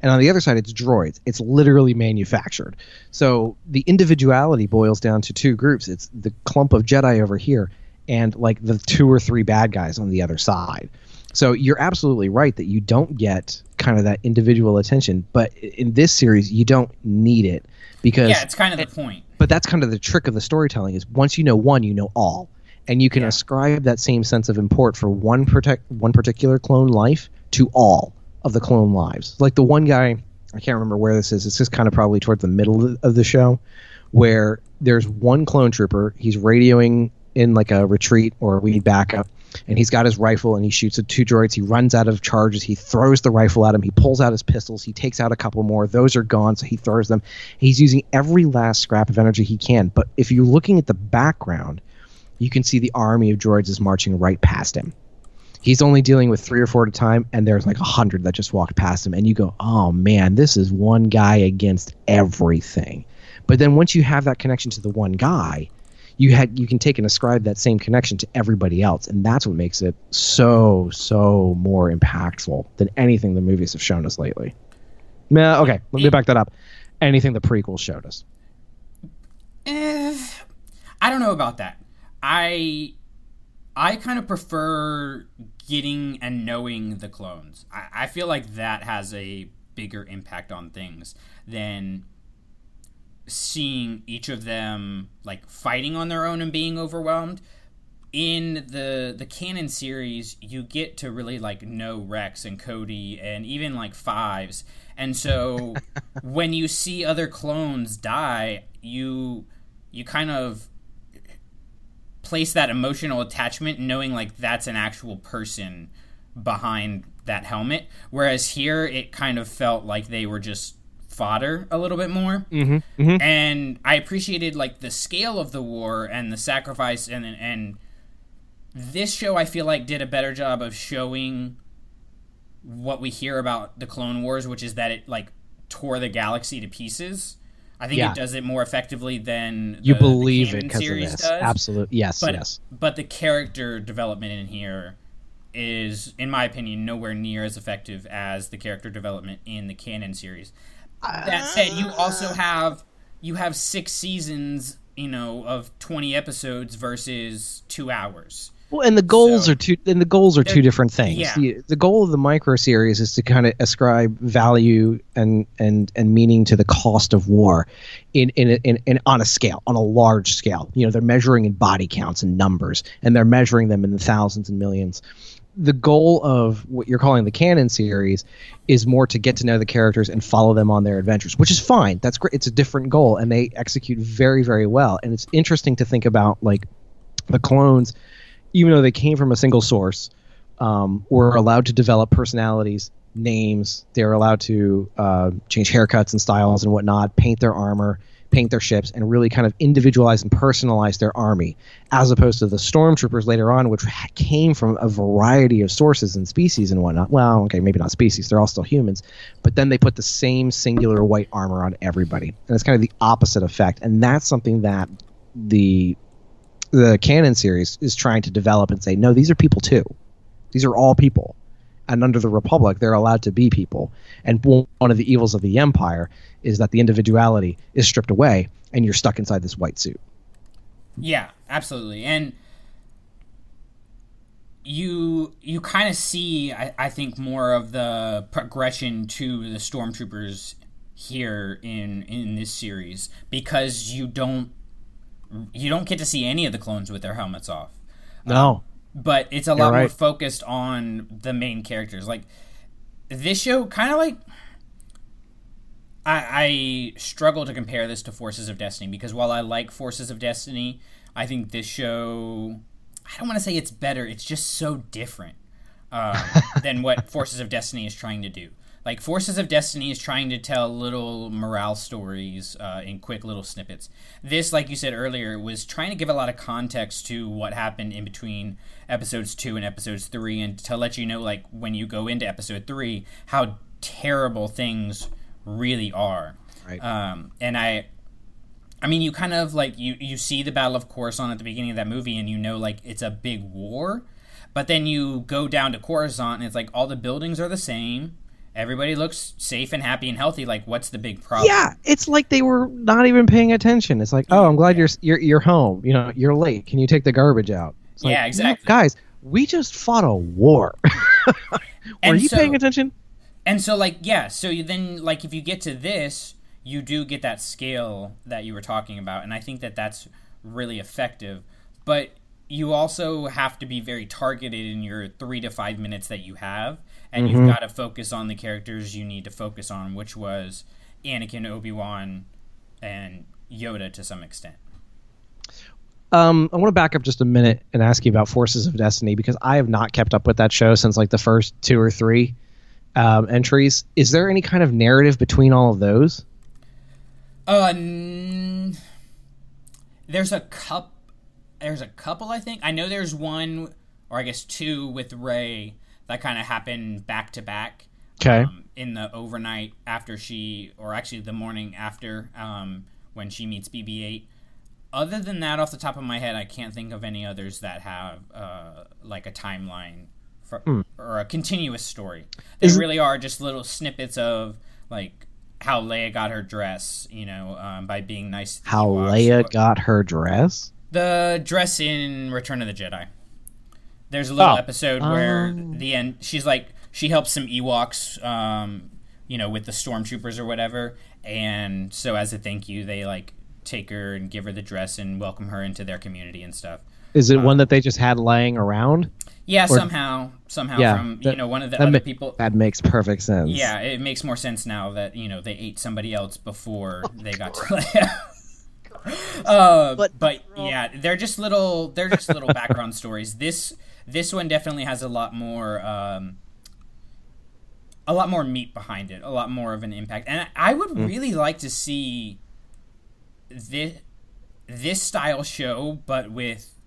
And on the other side, it's droids. It's literally manufactured. So the individuality boils down to two groups. It's the clump of Jedi over here, and like the two or three bad guys on the other side. So you're absolutely right that you don't get kind of that individual attention, but in this series, you don't need it because yeah, it's kind of the point. But that's kind of the trick of the storytelling is once you know one you know all. And you can yeah. ascribe that same sense of import for one protect one particular clone life to all of the clone lives. Like the one guy i can't remember where this is it's just kind of probably towards the middle of the show where there's one clone trooper he's radioing in like a retreat or we need backup and he's got his rifle and he shoots at two droids. He runs out of charges. He throws the rifle at him. He pulls out his pistols. He takes out a couple more. Those are gone, so he throws them. He's using every last scrap of energy he can. But if you're looking at the background, you can see the army of droids is marching right past him. He's only dealing with three or four at a time, and there's like a hundred that just walked past him. And you go, oh man, this is one guy against everything. But then once you have that connection to the one guy, you had you can take and ascribe that same connection to everybody else, and that's what makes it so so more impactful than anything the movies have shown us lately. Nah, okay, let me back that up. Anything the prequels showed us. Eh, I don't know about that. I I kind of prefer getting and knowing the clones. I, I feel like that has a bigger impact on things than seeing each of them like fighting on their own and being overwhelmed in the the canon series you get to really like know rex and cody and even like fives. And so when you see other clones die you you kind of place that emotional attachment knowing like that's an actual person behind that helmet. Whereas here it kind of felt like they were just fodder a little bit more. Mm-hmm, mm-hmm. And I appreciated like the scale of the war and the sacrifice and and this show I feel like did a better job of showing what we hear about the Clone Wars, which is that it like tore the galaxy to pieces. I think yeah. it does it more effectively than you believe it because of this. Does. Absolutely, yes, but, yes. But the character development in here is, in my opinion, nowhere near as effective as the character development in the canon series. That said, you also ah. have you have six seasons, you know, of twenty episodes versus two hours. Well, and the goals so, are two. And the goals are two different things. Yeah. The, the goal of the micro series is to kind of ascribe value and and and meaning to the cost of war, in in, in in on a scale, on a large scale. You know, they're measuring in body counts and numbers, and they're measuring them in the thousands and millions the goal of what you're calling the canon series is more to get to know the characters and follow them on their adventures, which is fine. That's great. It's a different goal, and they execute very, very well. And it's interesting to think about like the clones, even though they came from a single source, um, were allowed to develop personalities, names. They were allowed to uh, change haircuts and styles and whatnot, paint their armor, paint their ships and really kind of individualize and personalize their army, as opposed to the stormtroopers later on, which came from a variety of sources and species and whatnot. Well, okay, maybe not species; they're all still humans, but then they put the same singular white armor on everybody, and it's kind of the opposite effect. And that's something that the the canon series is trying to develop and say, no, these are people too. These are all people. And under the Republic, they're allowed to be people. And one of the evils of the Empire is that the individuality is stripped away and you're stuck inside this white suit. Yeah, absolutely. And you you kind of see I, I think more of the progression to the stormtroopers here in in this series because you don't you don't get to see any of the clones with their helmets off No. Um, but it's a lot more focused on the main characters. Like this show, kind of like I, I struggle to compare this to Forces of Destiny because while I like Forces of Destiny, I think this show I don't want to say it's better. It's just so different um, than what Forces of Destiny is trying to do. Like Forces of Destiny is trying to tell little morale stories uh, in quick little snippets. This, like you said earlier, was trying to give a lot of context to what happened in between episodes two and episodes three, and to let you know, like when you go into episode three, how terrible things really are. Right. Um, and I, I mean, you kind of like you you see the Battle of Coruscant at the beginning of that movie, and you know like it's a big war. But then you go down to Coruscant, and it's like all the buildings are the same. Everybody looks safe and happy and healthy. Like, what's the big problem? Yeah, it's like they were not even paying attention. It's like, oh, I'm glad you're you're you're home. You know, you're late. Can you take the garbage out? It's like, Yeah, "No, exactly. guys, we just fought a war. Were And you so- paying attention? And so, like, yeah. So you then, like, if you get to this, you do get that scale that you were talking about, and I think that that's really effective. But you also have to be very targeted in your three to five minutes that you have, and you've got to focus on the characters you need to focus on, which was Anakin, Obi Wan, and Yoda to some extent. Um, I want to back up just a minute and ask you about Forces of Destiny because I have not kept up with that show since like the first two or three um, entries. Is there any kind of narrative between all of those? Uh, n- there's a cup. There's a couple, I think. I know there's one, or I guess two, with Rey that kind of happened back to back. Okay. Um, in the overnight after she, or actually the morning after, um, when she meets BB-8. Other than that, off the top of my head, I can't think of any others that have uh, like a timeline for, or a continuous story. They Is- really are just little snippets of like how Leia got her dress, you know, um, by being nice. How Ewoks. Leia got her dress? the dress in Return of the Jedi. There's a little Oh. episode where the end she's like she helps some Ewoks, um, you know, with the stormtroopers or whatever, and so as a thank you, they like take her and give her the dress and welcome her into their community and stuff. Is it one that they just had laying around? Yeah, Or- somehow, somehow Yeah, from that- you know one of the that other ma- people. That makes perfect sense. Yeah, it makes more sense now that you know they ate somebody else before they got to Leia. uh, but, yeah, they're just little. They're just little background stories. This this one definitely has a lot more. Um, a lot more meat behind it, a lot more of an impact, and I would really like to see this this style show, but with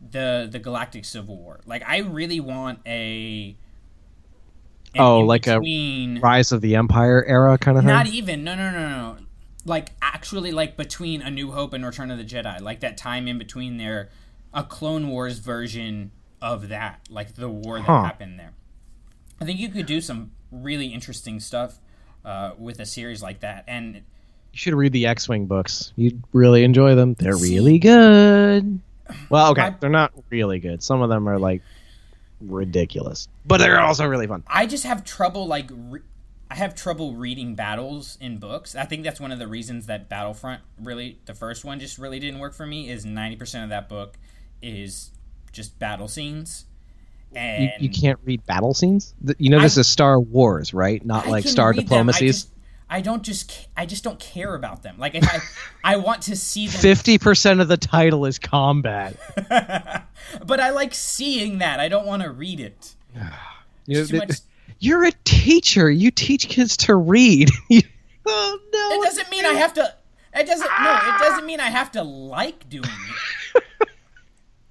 the the Galactic Civil War. Like, I really want a Oh, like a Rise of the Empire era kind of thing. not even. No, no, no, no. Like actually, like between A New Hope and Return of the Jedi, like that time in between there, a Clone Wars version of that, like the war that Huh. happened there. I think you could do some really interesting stuff uh, with a series like that, and you should read the X-wing books. You'd really enjoy them. They're See- really good. Well, okay, I- they're not really good. Some of them are like ridiculous, but they're also really fun. I just have trouble like re- I have trouble reading battles in books. I think that's one of the reasons that Battlefront really the first one just really didn't work for me is 90% of that book is just battle scenes. And You, you can't read battle scenes. You know, this I- is Star Wars, right? Not I like Star diplomacies. I don't just I just don't care about them. Like if I I want to see them Fifty percent of the title is combat. but I like seeing that. I don't want to read it. you it much... You're a teacher. You teach kids to read. oh no! It doesn't mean I have to. It doesn't. No, it doesn't mean I have to like doing it.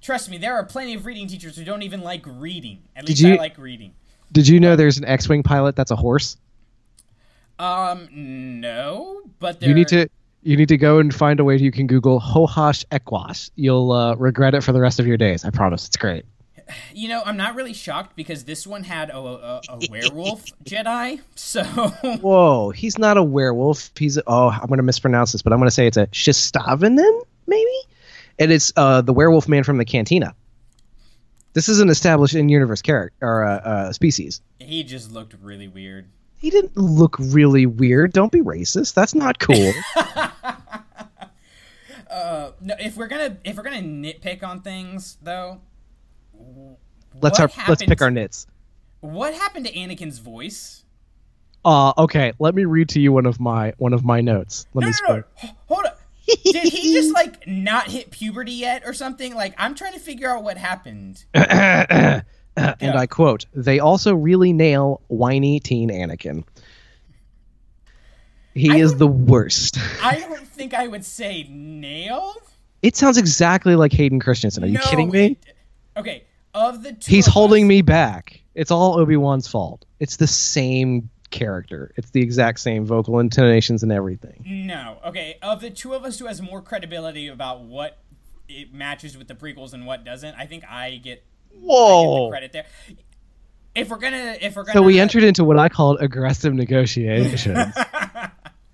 Trust me, there are plenty of reading teachers who don't even like reading. At least you- I like reading. Did you know there's an X-wing pilot that's a horse? Um, no, but there. You need to you need to go and find a way you can Google Hohass Ekwesh. You'll uh, regret it for the rest of your days. I promise. It's great. You know, I'm not really shocked because this one had a, a, a werewolf Jedi. So Whoa, he's not a werewolf. He's oh, I'm gonna mispronounce this, but I'm gonna say it's a Shistavanen, maybe, and it's uh, the werewolf man from the Cantina. This is an established in-universe character or uh, uh, species. he just looked really weird. He didn't look really weird. Don't be racist. That's not cool. No, if we're gonna if we're gonna nitpick on things though, let's our, let's pick our nits. what happened to Anakin's voice? Uh, okay, let me read to you one of my one of my notes. Let No, me no, no. Hold up. Did he just like not hit puberty yet or something? Like I'm trying to figure out what happened. and I quote, "They also really nail whiny teen Anakin. He I is would- the worst." I don't think I would say nail. It sounds exactly like Hayden Christensen. Are you No, kidding me? it- okay, of the two, He's of holding us- me back. It's all Obi Wan's fault. It's the same character. It's the exact same vocal intonations and everything. No, okay. Of the two of us who has more credibility about what it matches with the prequels and what doesn't, I think I get, I get the Whoa! credit there. If we're gonna, if we're gonna, So we entered into what I called aggressive negotiations.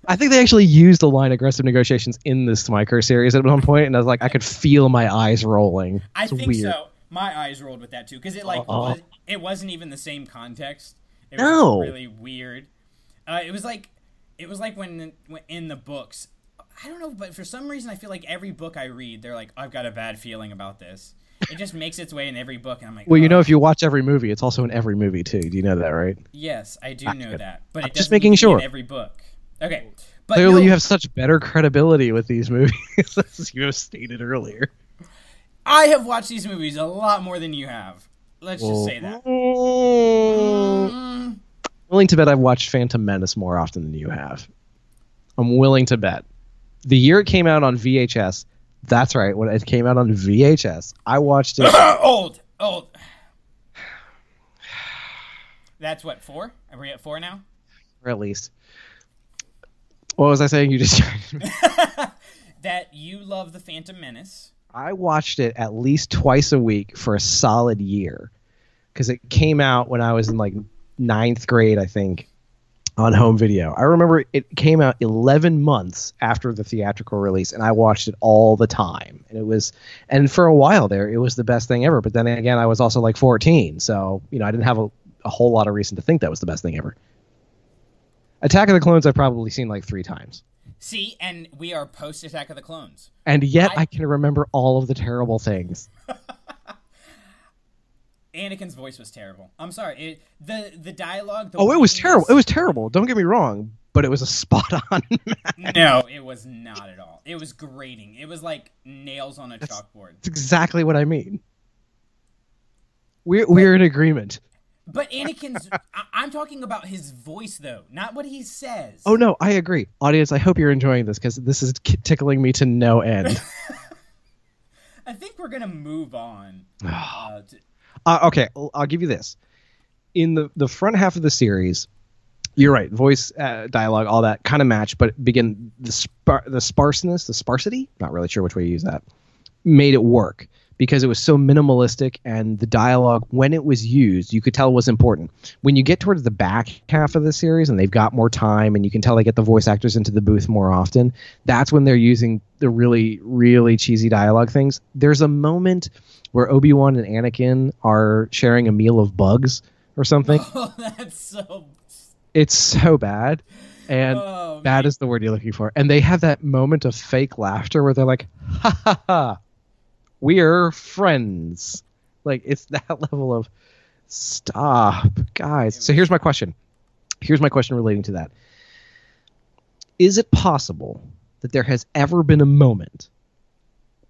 I think they actually used the line aggressive negotiations in this Smiker series at one point, and I was like, I could feel my eyes rolling. I think weird. so. My eyes rolled with that too because it like Uh-uh. was, it wasn't even the same context. It was No. really weird. Uh, it was like it was like when, when in the books. I don't know, but for some reason I feel like every book I read, they're like, I've got a bad feeling about this. It just makes its way in every book, and I'm like, Well, you know, if you watch every movie, it's also in every movie too. Do you know that, right? Yes, I do know that, but I'm it just making sure. every book. Okay, but Clearly, no, you have such better credibility with these movies, as you have stated earlier. I have watched these movies a lot more than you have. Let's just say that. Mm. Willing to bet I've watched Phantom Menace more often than you have. I'm willing to bet. The year it came out on VHS, that's right, when it came out on VHS, I watched it. old, old. That's what four? Are we at four now? or at least. What was I saying? You just. That you love the Phantom Menace. I watched it at least twice a week for a solid year because it came out when I was in like ninth grade, I think, on home video. I remember it came out 11 months after the theatrical release, and I watched it all the time. And it was, and for a while there, it was the best thing ever. But then again, I was also like 14, so you know, I didn't have a, a whole lot of reason to think that was the best thing ever. Attack of the Clones, I've probably seen like three times. See, and we are post Attack of the Clones. And yet, I- I can remember all of the terrible things. Anakin's voice was terrible. I'm sorry. It, the the dialogue. The Oh, it was terrible. It was terrible. Don't get me wrong, but it was a spot on. No, it was not at all. It was grating. It was like nails on a chalkboard. That's exactly what I mean. We're we're in agreement. But Anakin's. I, I'm talking about his voice, though, not what he says. Oh no, I agree. Audience, I hope you're enjoying this because this is tickling me to no end. I think we're gonna move on. uh, to, uh, okay, I'll, give you this. In the the front half of the series, you're right. Voice, uh, dialogue, all that kind of match, but begin the spar- the sparseness, the sparsity. Not really sure which way you use that. Made it work because it was so minimalistic, and the dialogue when it was used, you could tell was important. When you get towards the back half of the series, and they've got more time, and you can tell they get the voice actors into the booth more often. That's when they're using the really, really cheesy dialogue things. There's a moment where Obi Wan and Anakin are sharing a meal of bugs or something. oh, that's so. It's so bad. And Oh, bad man. is the word you're looking for. And they have that moment of fake laughter where they're like, ha ha ha, we're friends. Like, it's that level of stop, guys. So here's my question. Here's my question relating to that. Is it possible that there has ever been a moment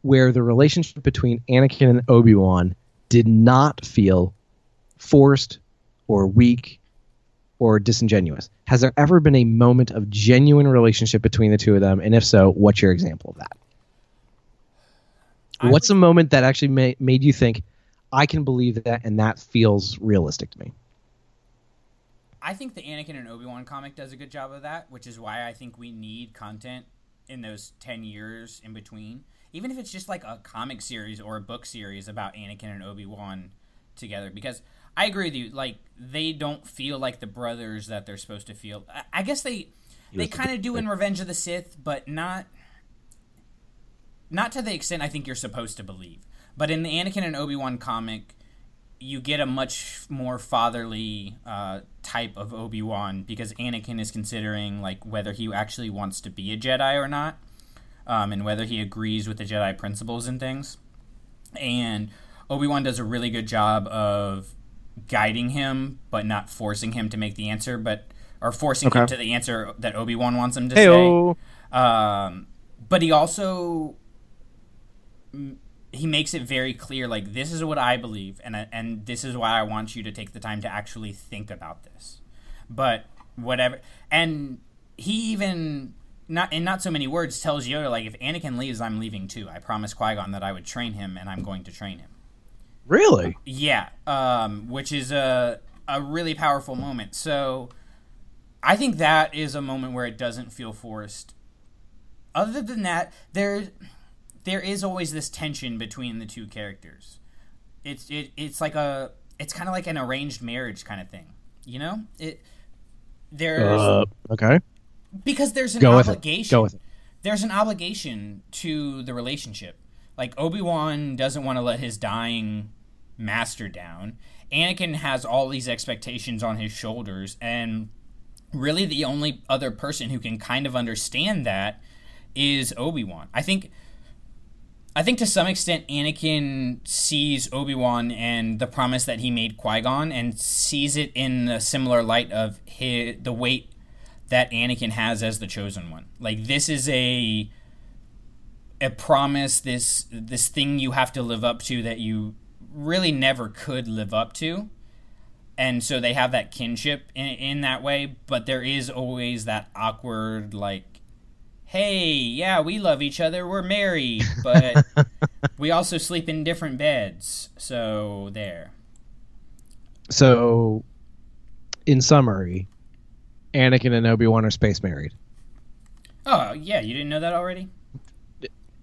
where the relationship between Anakin and Obi Wan did not feel forced or weak or disingenuous? Has there ever been a moment of genuine relationship between the two of them? And if so, what's your example of that? I what's a moment that actually ma- made you think, I can believe that, and that feels realistic to me? I think the Anakin and Obi Wan comic does a good job of that, which is why I think we need content in those ten years in between. Even if it's just like a comic series or a book series about Anakin and Obi Wan together, because I agree with you. Like they don't feel like the brothers that they're supposed to feel. I, I guess they they kind of do in Revenge of the Sith, but not not to the extent I think you're supposed to believe. But in the Anakin and Obi Wan comic, you get a much more fatherly uh, type of Obi Wan because Anakin is considering like whether he actually wants to be a Jedi or not, um, and whether he agrees with the Jedi principles and things. And Obi Wan does a really good job of guiding him, but not forcing him to make the answer, but or forcing him to the answer that Obi Wan wants him to Heyo. say. Um, but he also he makes it very clear like this is what I believe and and this is why I want you to take the time to actually think about this. But whatever and he even not in not so many words tells Yoda like if Anakin leaves I'm leaving too. I promised Qui-Gon that I would train him and I'm going to train him. Really? Yeah, um, which is a a really powerful moment. So I think that is a moment where it doesn't feel forced. Other than that, there there is always this tension between the two characters. It's it, it's like a it's kind of like an arranged marriage kind of thing. You know? It there's Uh, okay. Because there's an Go obligation. Go with it. There's an obligation to the relationship. Like Obi Wan doesn't want to let his dying master down. Anakin has all these expectations on his shoulders, and really the only other person who can kind of understand that is Obi Wan. I think. I think to some extent Anakin sees Obi Wan and the promise that he made Qui Gon, and sees it in a similar light of his, the weight that Anakin has as the chosen one. Like this is a a promise, this this thing you have to live up to that you really never could live up to. And so they have that kinship in, in that way, but there is always that awkward like hey, yeah, we love each other, we're married, but we also sleep in different beds. So there. So, in summary, Anakin and Obi Wan are space married. Oh, yeah, you didn't know that already?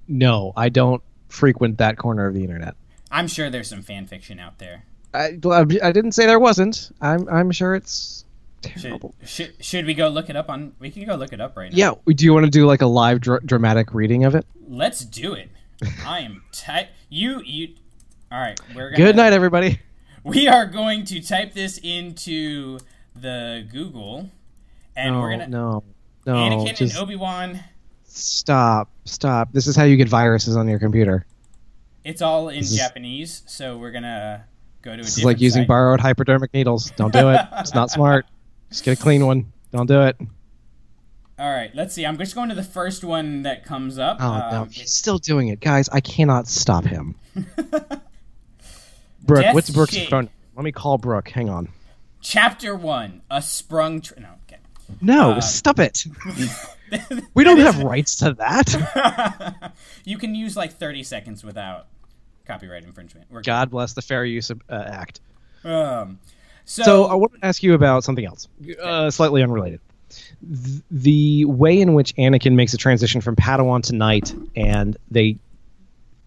No, I don't frequent that corner of the internet. I'm sure there's some fan fiction out there. I, I didn't say there wasn't. I'm I'm sure it's Should, terrible. should, should we go look it up on? We can go look it up right now. Yeah. Do you want to do like a live dr- dramatic reading of it? Let's do it. I am tight. You you. All right, we're gonna. Good night, everybody. We are going to type this into the Google, and no, we're gonna. no, no. Anakin just and Obi Wan. stop, stop. This is how you get viruses on your computer. It's all in This is- Japanese, so we're gonna go to a This is like using site. borrowed hypodermic needles. Don't do it. it's not smart. Just get a clean one. Don't do it. All right, let's see. I'm just going to the first one that comes up. Oh Um, no, he's still doing it, guys. I cannot stop him. Brooke, Death what's Brooke's phone? Let me call Brooke. Hang on. Chapter one: A sprung. Tr- no. No, Uh, stop it. we don't have rights to that. you can use like 30 seconds without copyright infringement. We're God bless the Fair Use uh, Act. Um, so, So I want to ask you about something else, uh, slightly unrelated. Th- the way in which Anakin makes a transition from Padawan to Knight, and they,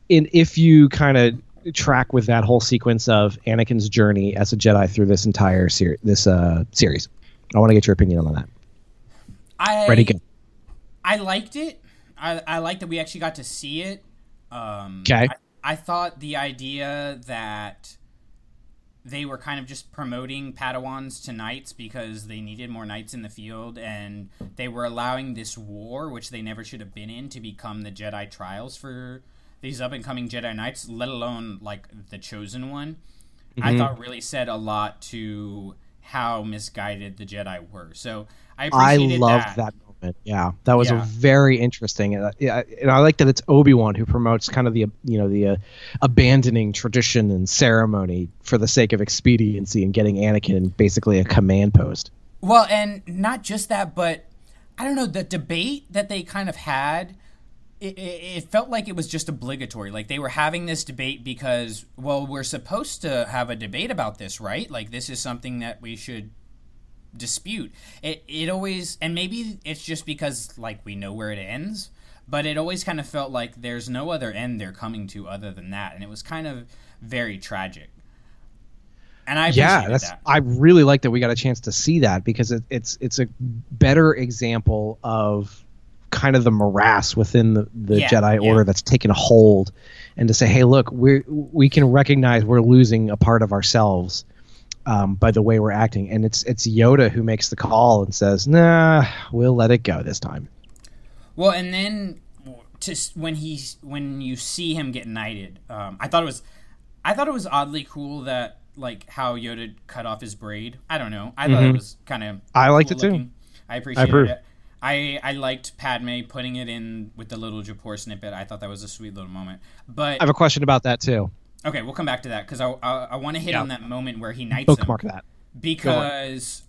in if you kind of track with that whole sequence of Anakin's journey as a Jedi through this entire ser- this uh, series, I want to get your opinion on that. I, Ready, go. I liked it. I, I liked that we actually got to see it. Um, 'Kay. I, I thought the idea that they were kind of just promoting Padawans to knights because they needed more knights in the field, and they were allowing this war, which they never should have been in, to become the Jedi trials for these up and coming Jedi Knights, let alone like the chosen one. I Mm-hmm. thought really said a lot to how misguided the Jedi were. So I I loved that. that. moment. Yeah, that was a very interesting. Uh, yeah, and I like that it's Obi Wan who promotes kind of the you know the uh, abandoning tradition and ceremony for the sake of expediency and getting Anakin basically a command post. Well, and not just that, but I don't know the debate that they kind of had. It, it, it felt like it was just obligatory. Like they were having this debate because, well, we're supposed to have a debate about this, right? Like this is something that we should dispute. It it always and maybe it's just because like we know where it ends, but it always kind of felt like there's no other end they're coming to other than that, and it was kind of very tragic. And I yeah, that's that. I really like that we got a chance to see that because it, it's it's a better example of kind of the morass within the, the Yeah, Jedi yeah. Order that's taken hold, and to say, hey, look, we we can recognize we're losing a part of ourselves um, by the way we're acting, and it's it's Yoda who makes the call and says, nah, we'll let it go this time. Well, and then to s- when he when you see him get knighted, um, I thought it was I thought it was oddly cool that like how Yoda cut off his braid. I don't know. I thought it was kind of Mm-hmm. I liked it too. I appreciate approve. it. I I liked Padme putting it in with the little Japor snippet. I thought that was a sweet little moment. But I have a question about that too. Okay, we'll come back to that because I I, I want to hit Yeah. on that moment where he knights him Bookmark that. because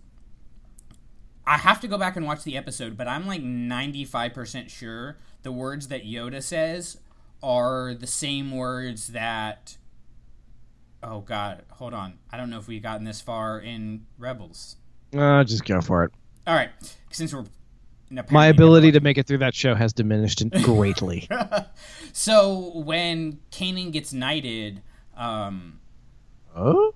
I have to go back and watch the episode, but I'm like 95% sure the words that Yoda says are the same words that Oh god, hold on. I don't know if we've gotten this far in Rebels. Uh, just go for it. All right, since we're My ability to make it through that show has diminished greatly. So when Kanan gets knighted, um, oh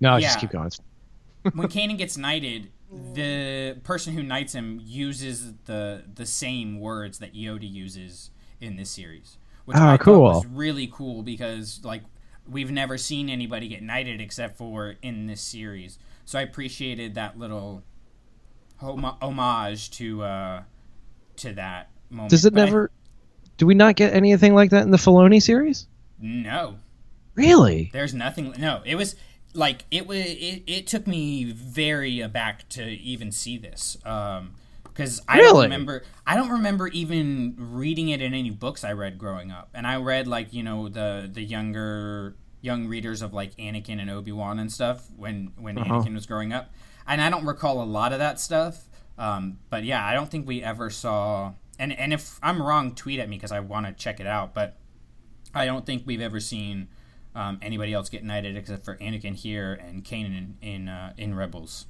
no, Yeah. just keep going. When Kanan gets knighted, the person who knights him uses the the same words that Yoda uses in this series, which Ah, I cool. thought was really cool because like we've never seen anybody get knighted except for in this series. So I appreciated that little hom- homage to uh, to that moment. Does it But I- never? Do we not get anything like that in the Filoni series? no, Really? There's nothing. No, it was like it was. It, it took me very aback to even see this. Um, because I don't Really? remember. I don't remember even reading it in any books I read growing up. And I read like you know the the younger young readers of like Anakin and Obi Wan and stuff when when Uh-huh. Anakin was growing up. And I don't recall a lot of that stuff. Um, but yeah, I don't think we ever saw. And and if I'm wrong, tweet at me because I want to check it out. But I don't think we've ever seen um, anybody else get knighted except for Anakin here and Kanan in in, uh, in Rebels.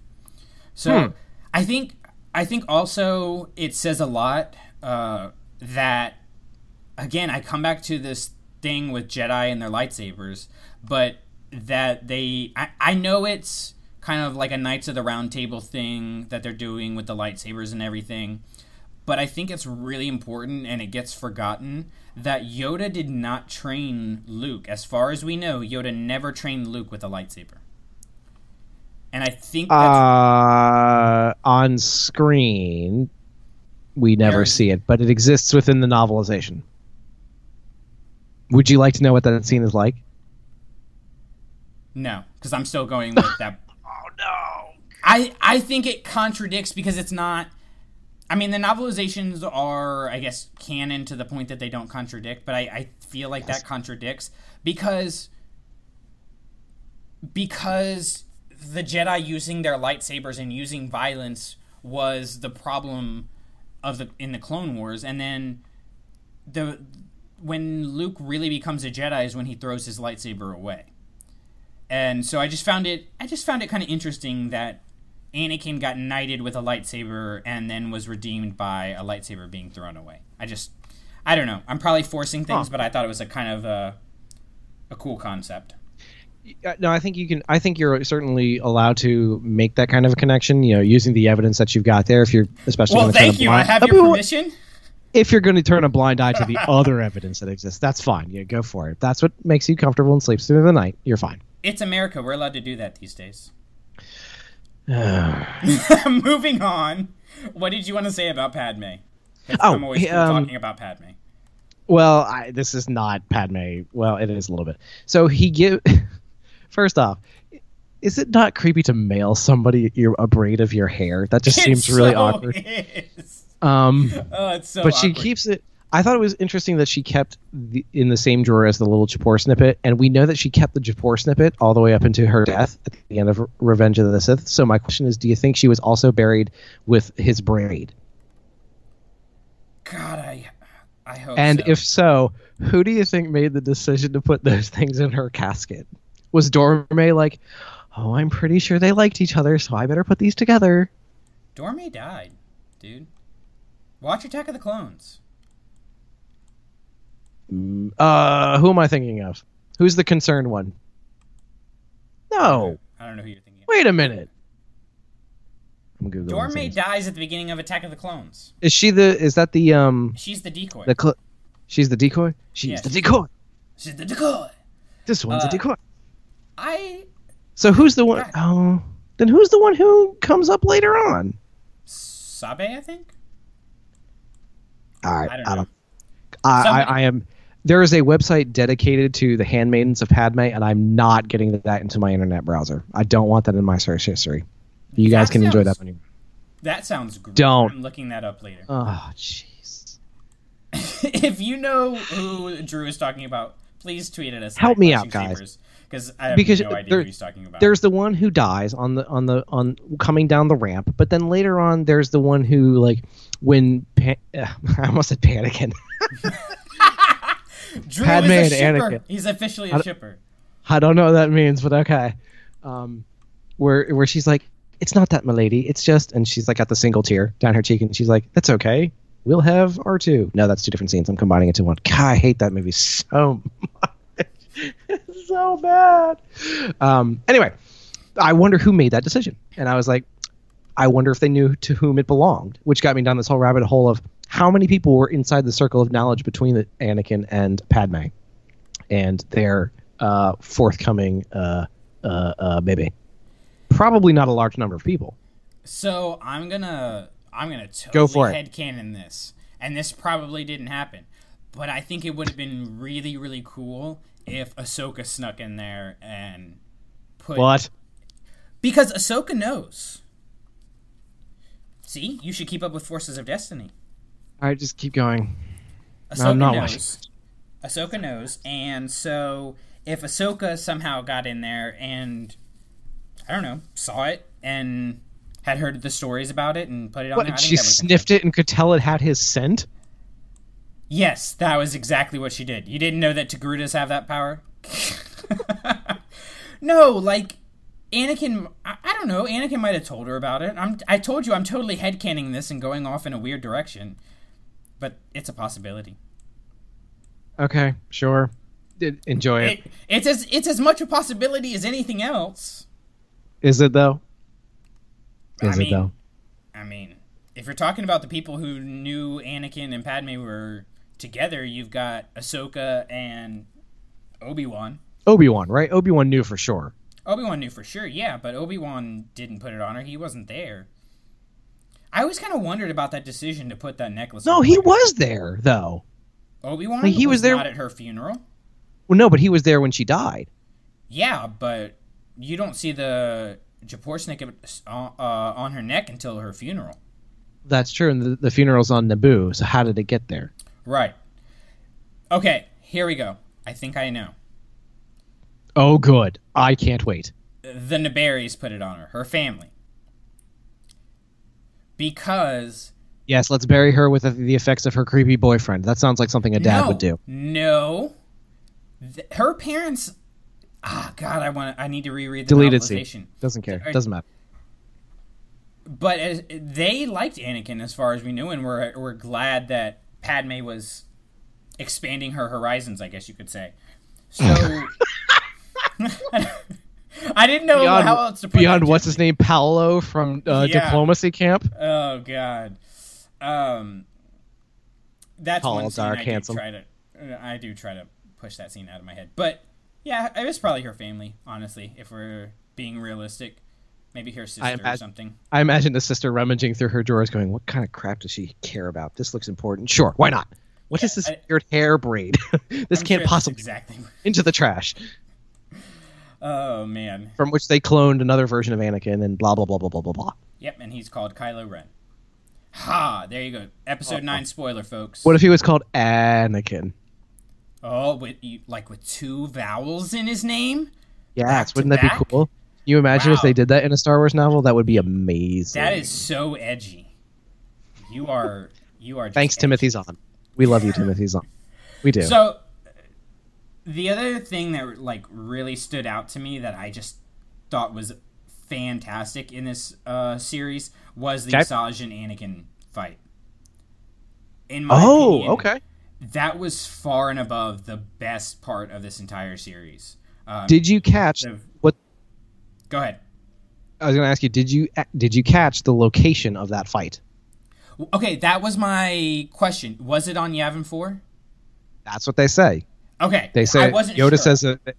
So I think I think also it says a lot uh, that again I come back to this thing with Jedi and their lightsabers, but that they I, I know it's kind of like a Knights of the Round Table thing that they're doing with the lightsabers and everything but I think it's really important and it gets forgotten that Yoda did not train Luke. As far as we know, Yoda never trained Luke with a lightsaber. And I think that's Uh, on screen, we never see it, but it exists within the novelization. Would you like to know what that scene is like? no, because I'm still going with that. I I think it contradicts because it's not. I mean, the novelizations are, I guess, canon to the point that they don't contradict, but I, I feel like that contradicts because because the Jedi using their lightsabers and using violence was the problem of the in the Clone Wars, and then the when Luke really becomes a Jedi is when he throws his lightsaber away. And so I just found it I just found it kind of interesting that Anakin got knighted with a lightsaber and then was redeemed by a lightsaber being thrown away. I just I don't know. I'm probably forcing things, but I thought it was a kind of a a cool concept. Uh, No, I think you can. I think you're certainly allowed to make that kind of a connection. You know, using the evidence that you've got there. If you're especially Well, thank you. I have your permission. If you're going to turn a blind eye to the other evidence that exists, that's fine. Yeah, go for it. If that's what makes you comfortable and sleeps through the night, you're fine. It's America. We're allowed to do that these days. Moving on. What did you want to say about Padme? Oh, I'm always um, talking about Padme. Well, I, this is not Padme. Well, it is a little bit. So he give. First off, is it not creepy to mail somebody your a braid of your hair? That just seems It really awkward. is. Um, Oh, it's so but she keeps it. I thought it was interesting that she kept the, in the same drawer as the little Japor snippet, and we know that she kept the Japor snippet all the way up into her death at the end of Revenge of the Sith. So my question is, do you think she was also buried with his braid? God, I, I hope. And so. if so, who do you think made the decision to put those things in her casket? Was Dorme like, oh, I'm pretty sure they liked each other, so I better put these together? Dorme died, dude. Watch Attack of the Clones. Uh, who am I thinking of? Who's the concerned one? No. I don't know who you're thinking. of. Wait a minute. I'm googling. Dorme things. dies at the beginning of Attack of the Clones. Is she the? Is that the um? She's the decoy. The cl- she's the decoy. She's Yeah, the she's- decoy. She's the decoy. This one's Uh, a decoy. I So who's the one? Oh, then who's the one who comes up later on? Sabe, I think. All right, I don't I don't. I, I, I am. There is a website dedicated to the handmaidens of Padme, and I'm not getting that into my internet browser. I don't want that in my search history. You guys That can enjoy that on your. That sounds great. Don't. I'm looking that up later. Oh, jeez. if you know who Drew is talking about, please tweet at us. Help me out, guys. Because I have Because no idea there- who he's talking about. There's the one who dies on the on the on coming down the ramp, but then later on, there's the one who like when pa- uh, I almost said Panikin. Drew Padme is a shipper. Anakin. He's officially I a don't- shipper. I don't know what that means, but okay. Um, where where she's like, "It's not that, milady. It's just," and she's like got the single tear down her cheek, and she's like, "That's okay. We'll have R two. No, that's two different scenes. I'm combining it to one. God, I hate that movie so much. it's so bad. Um, anyway, I wonder who made that decision, and I was like, I wonder if they knew to whom it belonged, which got me down this whole rabbit hole of how many people were inside the circle of knowledge between the Anakin and Padme, and their uh, forthcoming uh, uh, uh, baby. Probably not a large number of people. So I'm gonna I'm gonna totally Go for it. headcanon this, and this probably didn't happen, but I think it would have been really really cool if Ahsoka snuck in there and put What? because Ahsoka knows. See, you should keep up with Forces of Destiny. All right, just keep going. Ahsoka I'm not knows. Ahsoka knows, and so if Ahsoka somehow got in there and I don't know, saw it and had heard the stories about it and put it on What? there, I She sniffed it and could tell it had his scent. Yes, that was exactly what she did. You didn't know that Togrutas have that power? no, like Anakin. I, I don't know. Anakin might have told her about it. I'm. I told you I'm totally headcaning this and going off in a weird direction, but it's a possibility. Okay, sure. Did enjoy it. It, it's as it's as much a possibility as anything else. Is it though? Is I mean, it though? I mean, if you're talking about the people who knew Anakin and Padme were together, you've got Ahsoka and Obi Wan. Obi Wan, right? Obi Wan knew for sure. Obi Wan knew for sure, yeah, but Obi Wan didn't put it on her. He wasn't there. I always kind of wondered about that decision to put that necklace. No, he her. was there though. Obi Wan. Like, he was there- not at her funeral. Well, no, but he was there when she died. Yeah, but you don't see the Japor snake uh, on her neck until her funeral. That's true. And the, the funeral's on Naboo. So how did it get there? Right. Okay, here we go. I think I know. Oh, good. I can't wait. The Naberries put it on her, her family. Because Yes, let's bury her with the, effects of her creepy boyfriend. That sounds like something a dad no, would do. No. Her parents Ah god, I want I need to reread the Deleted scene. Doesn't care. Doesn't matter. But as, they liked Anakin as far as we knew and we're we're glad that Padme was expanding her horizons, I guess you could say. So I didn't know Beyond, how else to put beyond what's his name, Paolo from uh, Yeah. Diplomacy Camp. Oh God, um, that's Tall, one scene I do try to, I do try to push that scene out of my head. But yeah, it was probably her family. Honestly, if we're being realistic, maybe her sister or imagine- something. I imagine the sister rummaging through her drawers, going, "What kind of crap does she care about? This looks important. Sure, why not? what What is this I- weird hair braid? this I'm can't sure possibly exactly. into the trash." Oh man. From which they cloned another version of Anakin, and blah blah blah blah blah blah blah. Yep, and he's called Kylo Ren. Ha! There you go. Episode oh, nine oh. spoiler, folks. What if he was called Anakin? Oh, with like with two vowels in his name. Back wouldn't that back? be cool? You imagine if they did that in a Star Wars novel? That would be amazing. That is so edgy. You are. You are. Thanks, edgy. Timothy Zahn. We love you, Timothy Zahn. We do. So, the other thing that like really stood out to me that I just thought was fantastic in this uh, series was the Okay. Asajj and Anakin fight. In my oh, opinion, okay. that was far and above the best part of this entire series. Um, Did you catch the- what? go ahead? I was going to ask you. Did you did you catch the location of that fight? Okay, that was my question. Was it on Yavin Four? That's what they say. Okay, They say wasn't Yoda sure. says that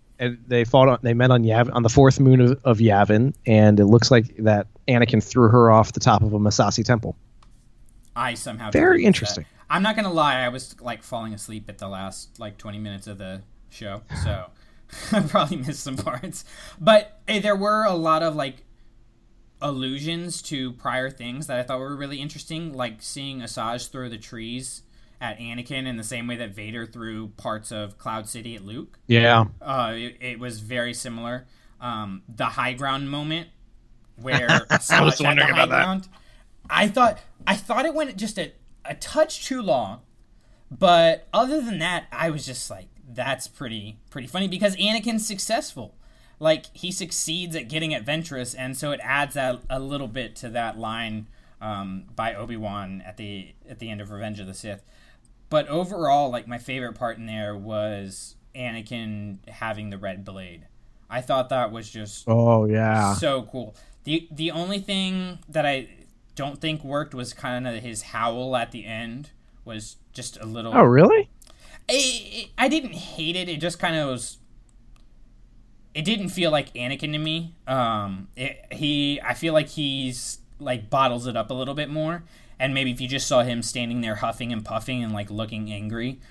they fought on, they met on Yavin on the fourth moon of, of Yavin, and it looks like that Anakin threw her off the top of a Massassi temple. I somehow Very interesting. that. I'm not gonna lie, I was like falling asleep at the last like 20 minutes of the show, so I probably missed some parts. But hey, there were a lot of like allusions to prior things that I thought were really interesting, like seeing Asajj throw the trees at Anakin in the same way that Vader threw parts of Cloud City at Luke. Yeah. Uh, it, it was very similar. Um, the high ground moment where Asajj was wondering about that. I thought I thought it went just a, a touch too long, but other than that, I was just like, that's pretty pretty funny because Anakin's successful. Like he succeeds at getting at Ventress, and so it adds that a little bit to that line um, by Obi Wan at the at the end of Revenge of the Sith. But overall, like my favorite part in there was Anakin having the red blade. I thought that was just Oh yeah. so cool. the The only thing that I don't think worked was kind of his howl at the end was just a little. Oh really? I, I didn't hate it. It just kind of was. It didn't feel like Anakin to me. Um, it, he, I feel like he's like bottles it up a little bit more, and maybe if you just saw him standing there huffing and puffing and like looking angry,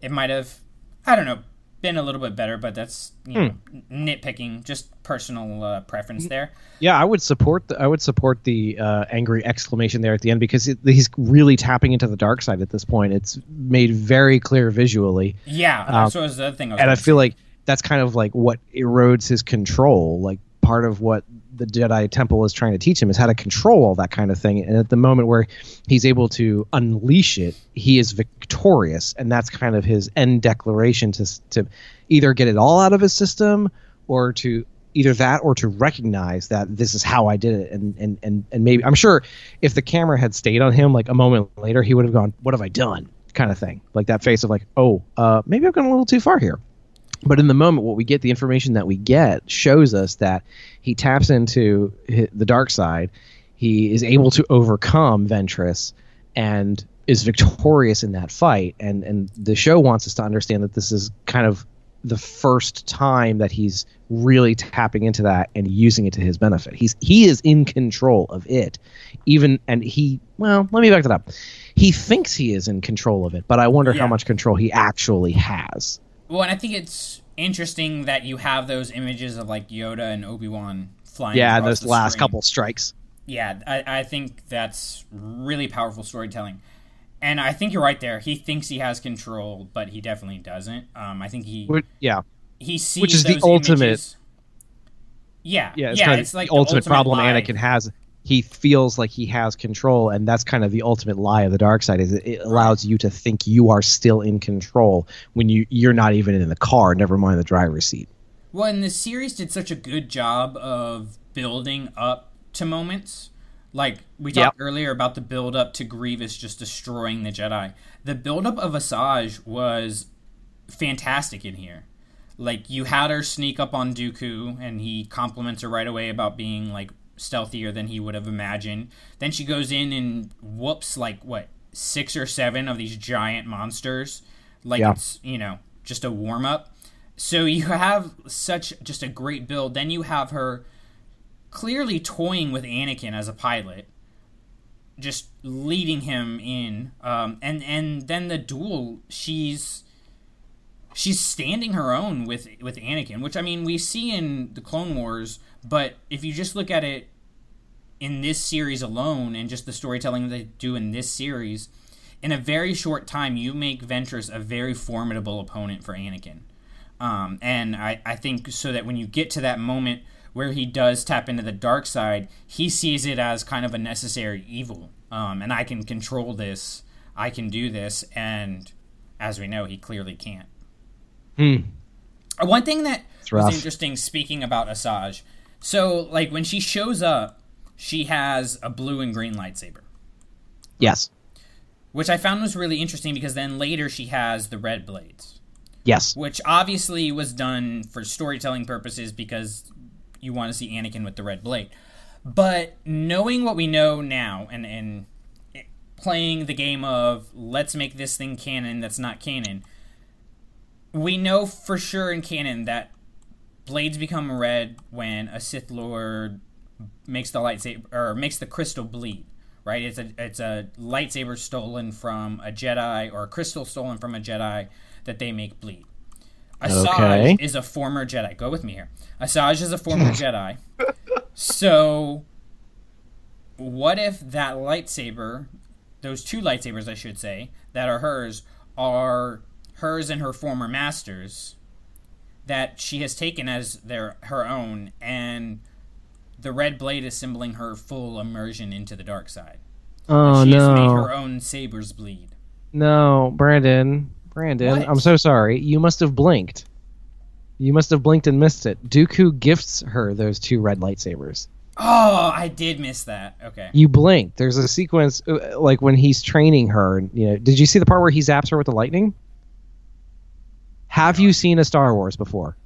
it might have, I don't know, been a little bit better. But that's you know nitpicking, just personal uh, preference there. Yeah, I would support. The, I would support the uh, angry exclamation there at the end because it, he's really tapping into the dark side at this point. It's made very clear visually, Yeah, that's what was the other thing. I was and I feel say. like that's kind of like what erodes his control. Like part of what the Jedi Temple is trying to teach him is how to control all that kind of thing. And at the moment where he's able to unleash it, he is victorious, and that's kind of his end declaration to to either get it all out of his system or to either that or to recognize that this is how I did it. And and and, and maybe I'm sure if the camera had stayed on him like a moment later he would have gone what have I done? kind of thing. Like that face of like oh uh, maybe I've gone a little too far here but in the moment what we get the information that we get shows us that he taps into the dark side. He is able to overcome ventress and is victorious in that fight. And and the show wants us to understand that this is kind of the first time that he's really tapping into that and using it to his benefit. He's he is in control of it. Even and he well let me back that up. He thinks he is in control of it but i wonder Yeah. how much control he actually has Well, and I think it's interesting that you have those images of like Yoda and Obi Wan flying. yeah those last screen. couple strikes Yeah, I, I think that's really powerful storytelling, and I think you're right there. He thinks he has control, but he definitely doesn't. Um, I think he yeah he sees which is the ultimate- images- Yeah, yeah, it's yeah, it's like the ultimate, problem lie. Anakin has. He feels like he has control, and that's kind of the ultimate lie of the dark side. Is it, allows you to think you are still in control when you you're not even in the car, never mind the driver's seat. Well, and the series did such a good job of building up to moments. Like we Yep. talked earlier about the build up to Grievous just destroying the Jedi. The build up of Asajj was fantastic in here. Like you had her sneak up on Dooku and he compliments her right away about being like stealthier than he would have imagined. Then she goes in and whoops like what six or seven of these giant monsters. Like Yeah. it's you know just a warm up. So you have such just a great build. Then you have her clearly toying with Anakin as a pilot, just leading him in. Um, and and then the duel, she's she's standing her own with with Anakin, which I mean we see in the Clone Wars. But if you just look at it in this series alone, and just the storytelling they do in this series, in a very short time, you make Ventress a very formidable opponent for Anakin. Um, and I, I think so that when you get to that moment where he does tap into the dark side, he sees it as kind of a necessary evil. Um, and I can control this. I can do this. And as we know, he clearly can't. Hmm. One thing that was interesting, speaking about Asajj, so like when she shows up, she has a blue and green lightsaber, Yes. which I found was really interesting because then later she has the red blades. Yes. which obviously was done for storytelling purposes because you want to see Anakin with the red blade. But knowing what we know now and and playing the game of let's make this thing canon that's not canon, we know for sure in canon that blades become red when a Sith Lord makes the lightsaber or makes the crystal bleed. Right? It's a it's a lightsaber stolen from a Jedi or a crystal stolen from a Jedi that they make bleed. Asajj Okay. is a former Jedi. Go with me here. Asajj is a former Jedi. So, what if that lightsaber, those two lightsabers, I should say, that are hers, are hers and her former masters, that she has taken as their her own, and the red blade is symboling her full immersion into the dark side. Oh she has made her no. own sabers bleed. No, Brandon. Brandon, What? I'm so sorry. You must have blinked. You must have blinked and missed it. Dooku gifts her those two red lightsabers. Oh, I did miss that. Okay. You blinked. There's a sequence uh, like when he's training her. You know, did you see the part where he zaps her with the lightning? Have you seen a Star Wars before?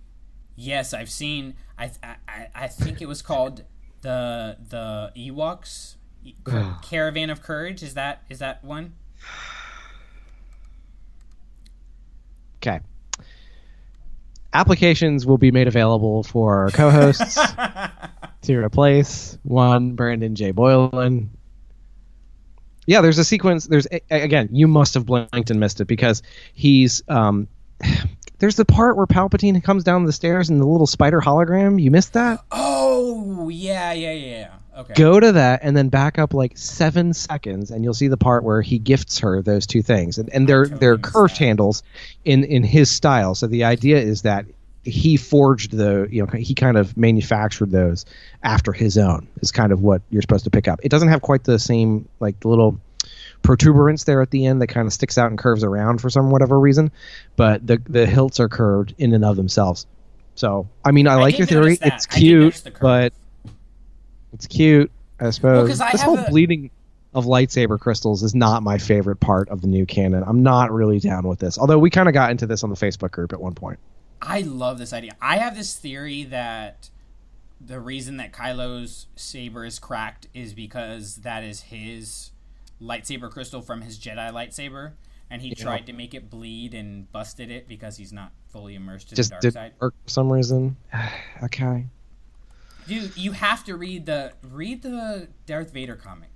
Yes, I've seen. I I, I think it was called the the Ewoks Caravan of Courage. Is that is that one? Okay. Applications will be made available for co-hosts to replace one Brandon J. Boylan. Yeah, there's a sequence. There's a- again, you must have blinked and missed it because he's um. There's the part where Palpatine comes down the stairs in the little spider hologram. You missed that? Oh yeah yeah yeah. Okay. Go to that and then back up like seven seconds, and you'll see the part where he gifts her those two things, and, and they're totally they're that. handles in in his style. So the idea is that he forged the you know he kind of manufactured those after his own is kind of what you're supposed to pick up. It doesn't have quite the same like the little protuberance there at the end that kind of sticks out and curves around for some whatever reason, but the the hilts are curved in and of themselves. So I mean I, like your theory. that. It's I cute, but it's cute, I suppose. I this whole a- bleeding of lightsaber crystals is not my favorite part of the new canon. I'm not really down with this. Although we kind of got into this on the Facebook group at one point. I love this idea. I have this theory that the reason that Kylo's saber is cracked is because that is his lightsaber crystal from his Jedi lightsaber, and he tried to make it bleed and busted it because he's not fully immersed in Just the dark did side. work for some reason. okay. Dude, you have to read the read the Darth Vader comic.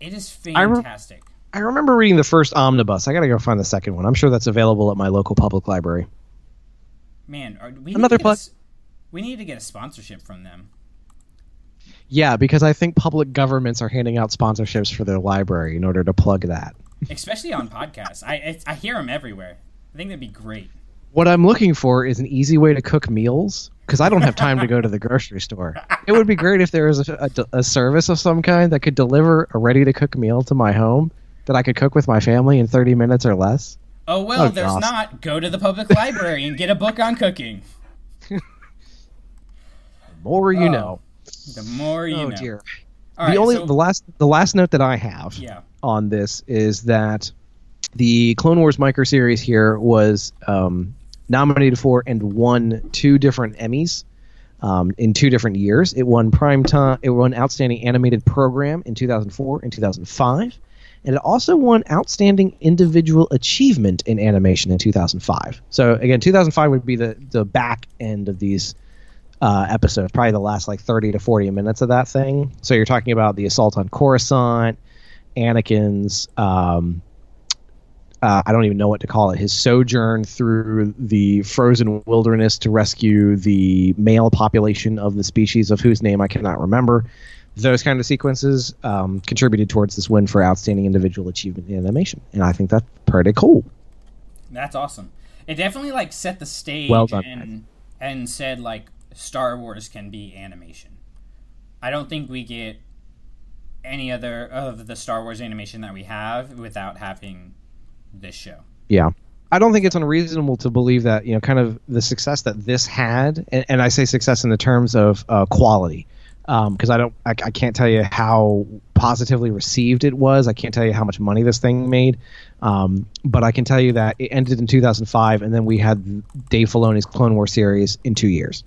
It is I re- fantastic. I remember reading the first omnibus. I gotta go find the second one. I'm sure that's available at my local public library. Man, are, we Another to get a plug. s- we need to get a sponsorship from them. Yeah, because I think public governments are handing out sponsorships for their library in order to plug that. especially on podcasts. I I, I hear them everywhere. I think that'd be great. What I'm looking for is an easy way to cook meals because I don't have time to go to the grocery store. It would be great if there was a, a, a service of some kind that could deliver a ready to cook meal to my home that I could cook with my family in 30 minutes or less. Oh well, there's not. Go to the public library and get a book on cooking. The more you Oh, know. The more you oh know. dear. All the right, only so- the last the last note that I have yeah. on this is that the Clone Wars micro series here was um, nominated for and won two different Emmys um, in two different years. It won prime time. It won Outstanding Animated Program in 2004 and 2005, and it also won Outstanding Individual Achievement in Animation in 2005. So again, 2005 would be the the back end of these uh, episodes, probably the last like 30 to 40 minutes of that thing. So you're talking about the assault on Coruscant, Anakin's. Um, uh, I don't even know what to call it. His sojourn through the frozen wilderness to rescue the male population of the species of whose name I cannot remember. those kind of sequences um, contributed towards this win for outstanding individual achievement in animation, and I think that's pretty cool. That's awesome. It definitely like set the stage Well done, and and said like Star Wars can be animation. I don't think we get any other of the Star Wars animation that we have without having this show. Yeah. I don't think it's unreasonable to believe that, you know, kind of the success that this had, and, and I say success in the terms of uh, quality, because I don't, I, I can't tell you how positively received it was. I can't tell you how much money this thing made, um, but I can tell you that it ended in 2005, and then we had Dave Filoni's Clone War series in two years.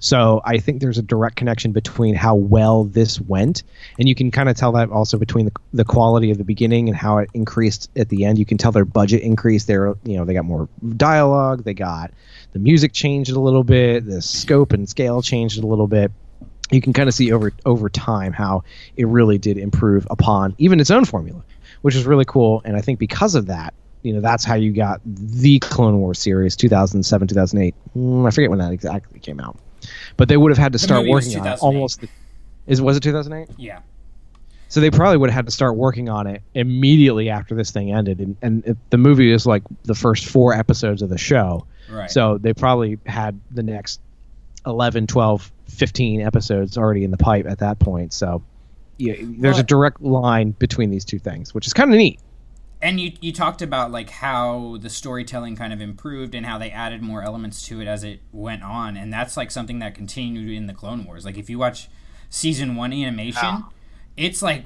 So I think there's a direct connection between how well this went, and you can kind of tell that also between the, the quality of the beginning and how it increased at the end. You can tell their budget increased. They're you know they got more dialogue. They got the music changed a little bit. The scope and scale changed a little bit. You can kind of see over over time how it really did improve upon even its own formula, which is really cool. And I think because of that, you know that's how you got the Clone Wars series 2007 2008. Mm, I forget when that exactly came out but they would have had to start working on it 2008. almost. Is was it 2008? Yeah. So they probably would have had to start working on it immediately after this thing ended, and, and it, the movie is like the first four episodes of the show. Right. So they probably had the next 11, 12, 15 episodes already in the pipe at that point. So yeah, there's a direct line between these two things, which is kind of neat. And you you talked about like how the storytelling kind of improved and how they added more elements to it as it went on. And that's like something that continued in the clone wars. Like if you watch season 1 animation it's like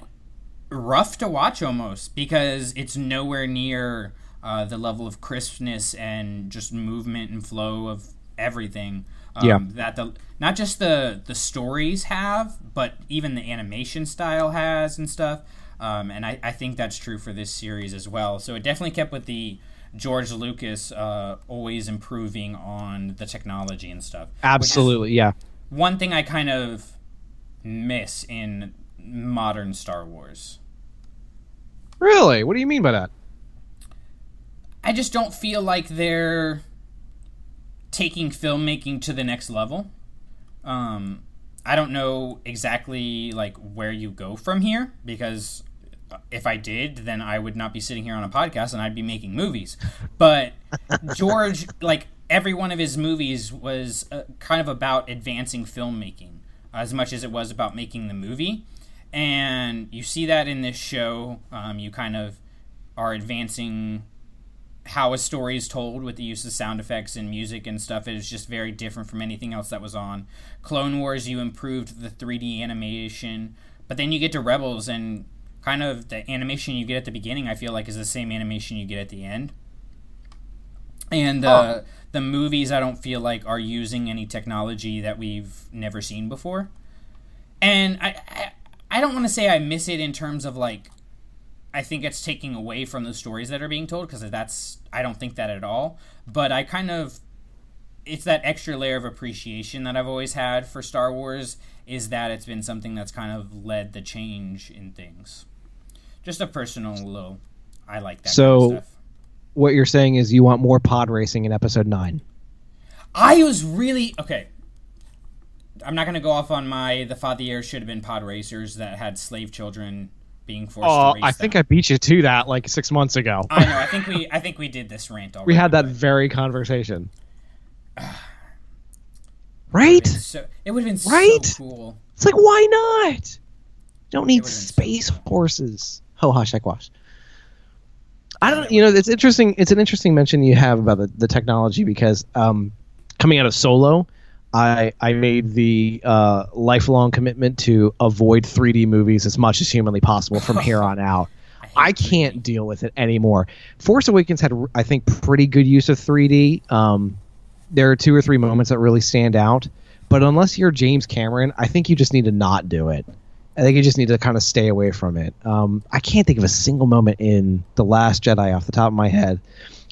rough to watch almost because it's nowhere near uh, the level of crispness and just movement and flow of everything um, Yeah. that the not just the the stories have but even the animation style has and stuff um, and I, I think that's true for this series as well so it definitely kept with the George Lucas uh, always improving on the technology and stuff Absolutely, yeah. one thing I kind of miss in modern Star Wars. Really? What do you mean by that? I just don't feel like they're taking filmmaking to the next level. Um, I don't know exactly like where you go from here because if I did, then I would not be sitting here on a podcast and I'd be making movies. But George, like every one of his movies, was uh, kind of about advancing filmmaking as much as it was about making the movie. And you see that in this show. Um, you kind of are advancing how a story is told with the use of sound effects and music and stuff is just very different from anything else that was on Clone Wars. You improved the 3D animation, but then you get to Rebels and kind of the animation you get at the beginning. I feel like is the same animation you get at the end. And uh, the movies, I don't feel like are using any technology that we've never seen before. And I, I, I don't want to say I miss it in terms of like I think it's taking away from the stories that are being told because that's I don't think that at all. But I kind of it's that extra layer of appreciation that I've always had for Star Wars is that it's been something that's kind of led the change in things. Just a personal little I like that So- kind of. What you're saying is you want more pod racing in episode nine. I was really okay. I'm not going to go off on my the Fathier should have been pod racers that had slave children being forced Oh, I think them. I beat you to that like six months ago. I know. I think we I think we did this rant already. we had that very conversation. right? So it would have been Right? so cool. It's like, why not? Don't need would've so space horses. Ho ha wash. I don't. You know, it's interesting. It's an interesting mention you have about the, the technology because um, coming out of Solo, I I made the uh, lifelong commitment to avoid 3D movies as much as humanly possible from here on out. I can't deal with it anymore. Force Awakens had, I think, pretty good use of 3D. Um, there are two or three moments that really stand out, but unless you're James Cameron, I think you just need to not do it. I think you just need to kind of stay away from it. Um, I can't think of a single moment in The Last Jedi off the top of my head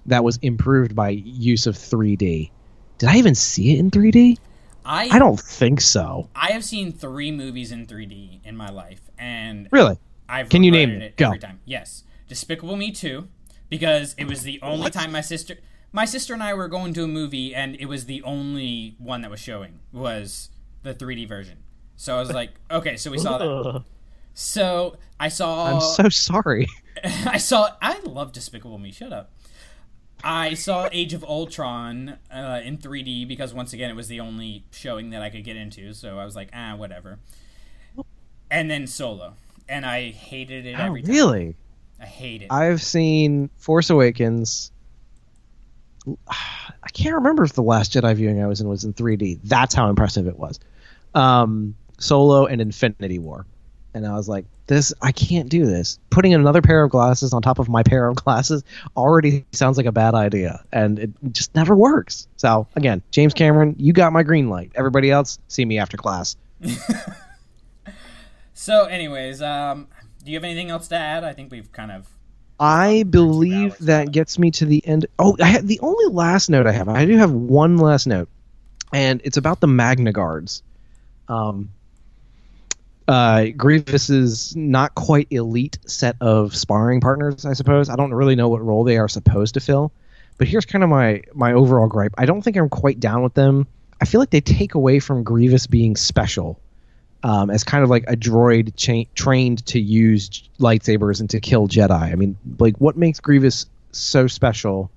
that was improved by use of 3D. Did I even see it in 3D? I I don't think so. I have seen three movies in 3D in my life, and Really? I've Can you name regretted it Go. every time. Yes, Despicable Me 2, because it was the only time my sister, my sister and I were going to a movie, and it was the only one that was showing was the 3D version, So I was like, okay, so we saw that. So I saw. I'm so sorry. I saw. I love Despicable Me. Shut up. I saw Age of Ultron uh, in 3D because once again it was the only showing that I could get into. So I was like, ah, whatever. And then Solo, and I hated it Oh, every time. really? I hate it. I've seen Force Awakens. I can't remember if the last Jedi viewing I was in was in 3D. That's how impressive it was. Um, Solo and Infinity War, and I was like, "This, I can't do this." Putting another pair of glasses on top of my pair of glasses already sounds like a bad idea, and it just never works. So again, James Cameron, you got my green light. Everybody else, see me after class. so, anyways, um, do you have anything else to add? I think we've kind of. I believe that gets me to the end. Oh, I had the only last note I have. I do have one last note, and it's about the Magna Guards. Um, uh, Grievous's not quite elite set of sparring partners, I suppose. I don't really know what role they are supposed to fill, but here's kind of my my overall gripe. I don't think I'm quite down with them. I feel like they take away from Grievous being special um, as kind of like a droid cha- trained to use lightsabers and to kill Jedi. I mean, like, what makes Grievous so special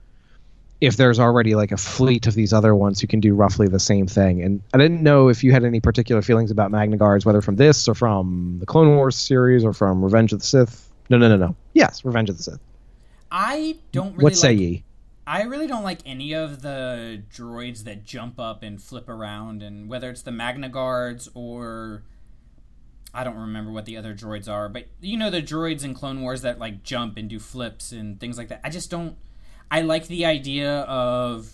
if there's already like a fleet of these other ones who can do roughly the same thing? And I didn't know if you had any particular feelings about Magna Guards, whether from this or from the Clone Wars series or from Revenge of the Sith. No, no, no, no. Yes, Revenge of the Sith. I don't really. what say like, ye? I really don't like any of the droids that jump up and flip around, and whether it's the Magna Guards or I don't remember what the other droids are, but you know the droids in Clone Wars that like jump and do flips and things like that. I just don't. I like the idea of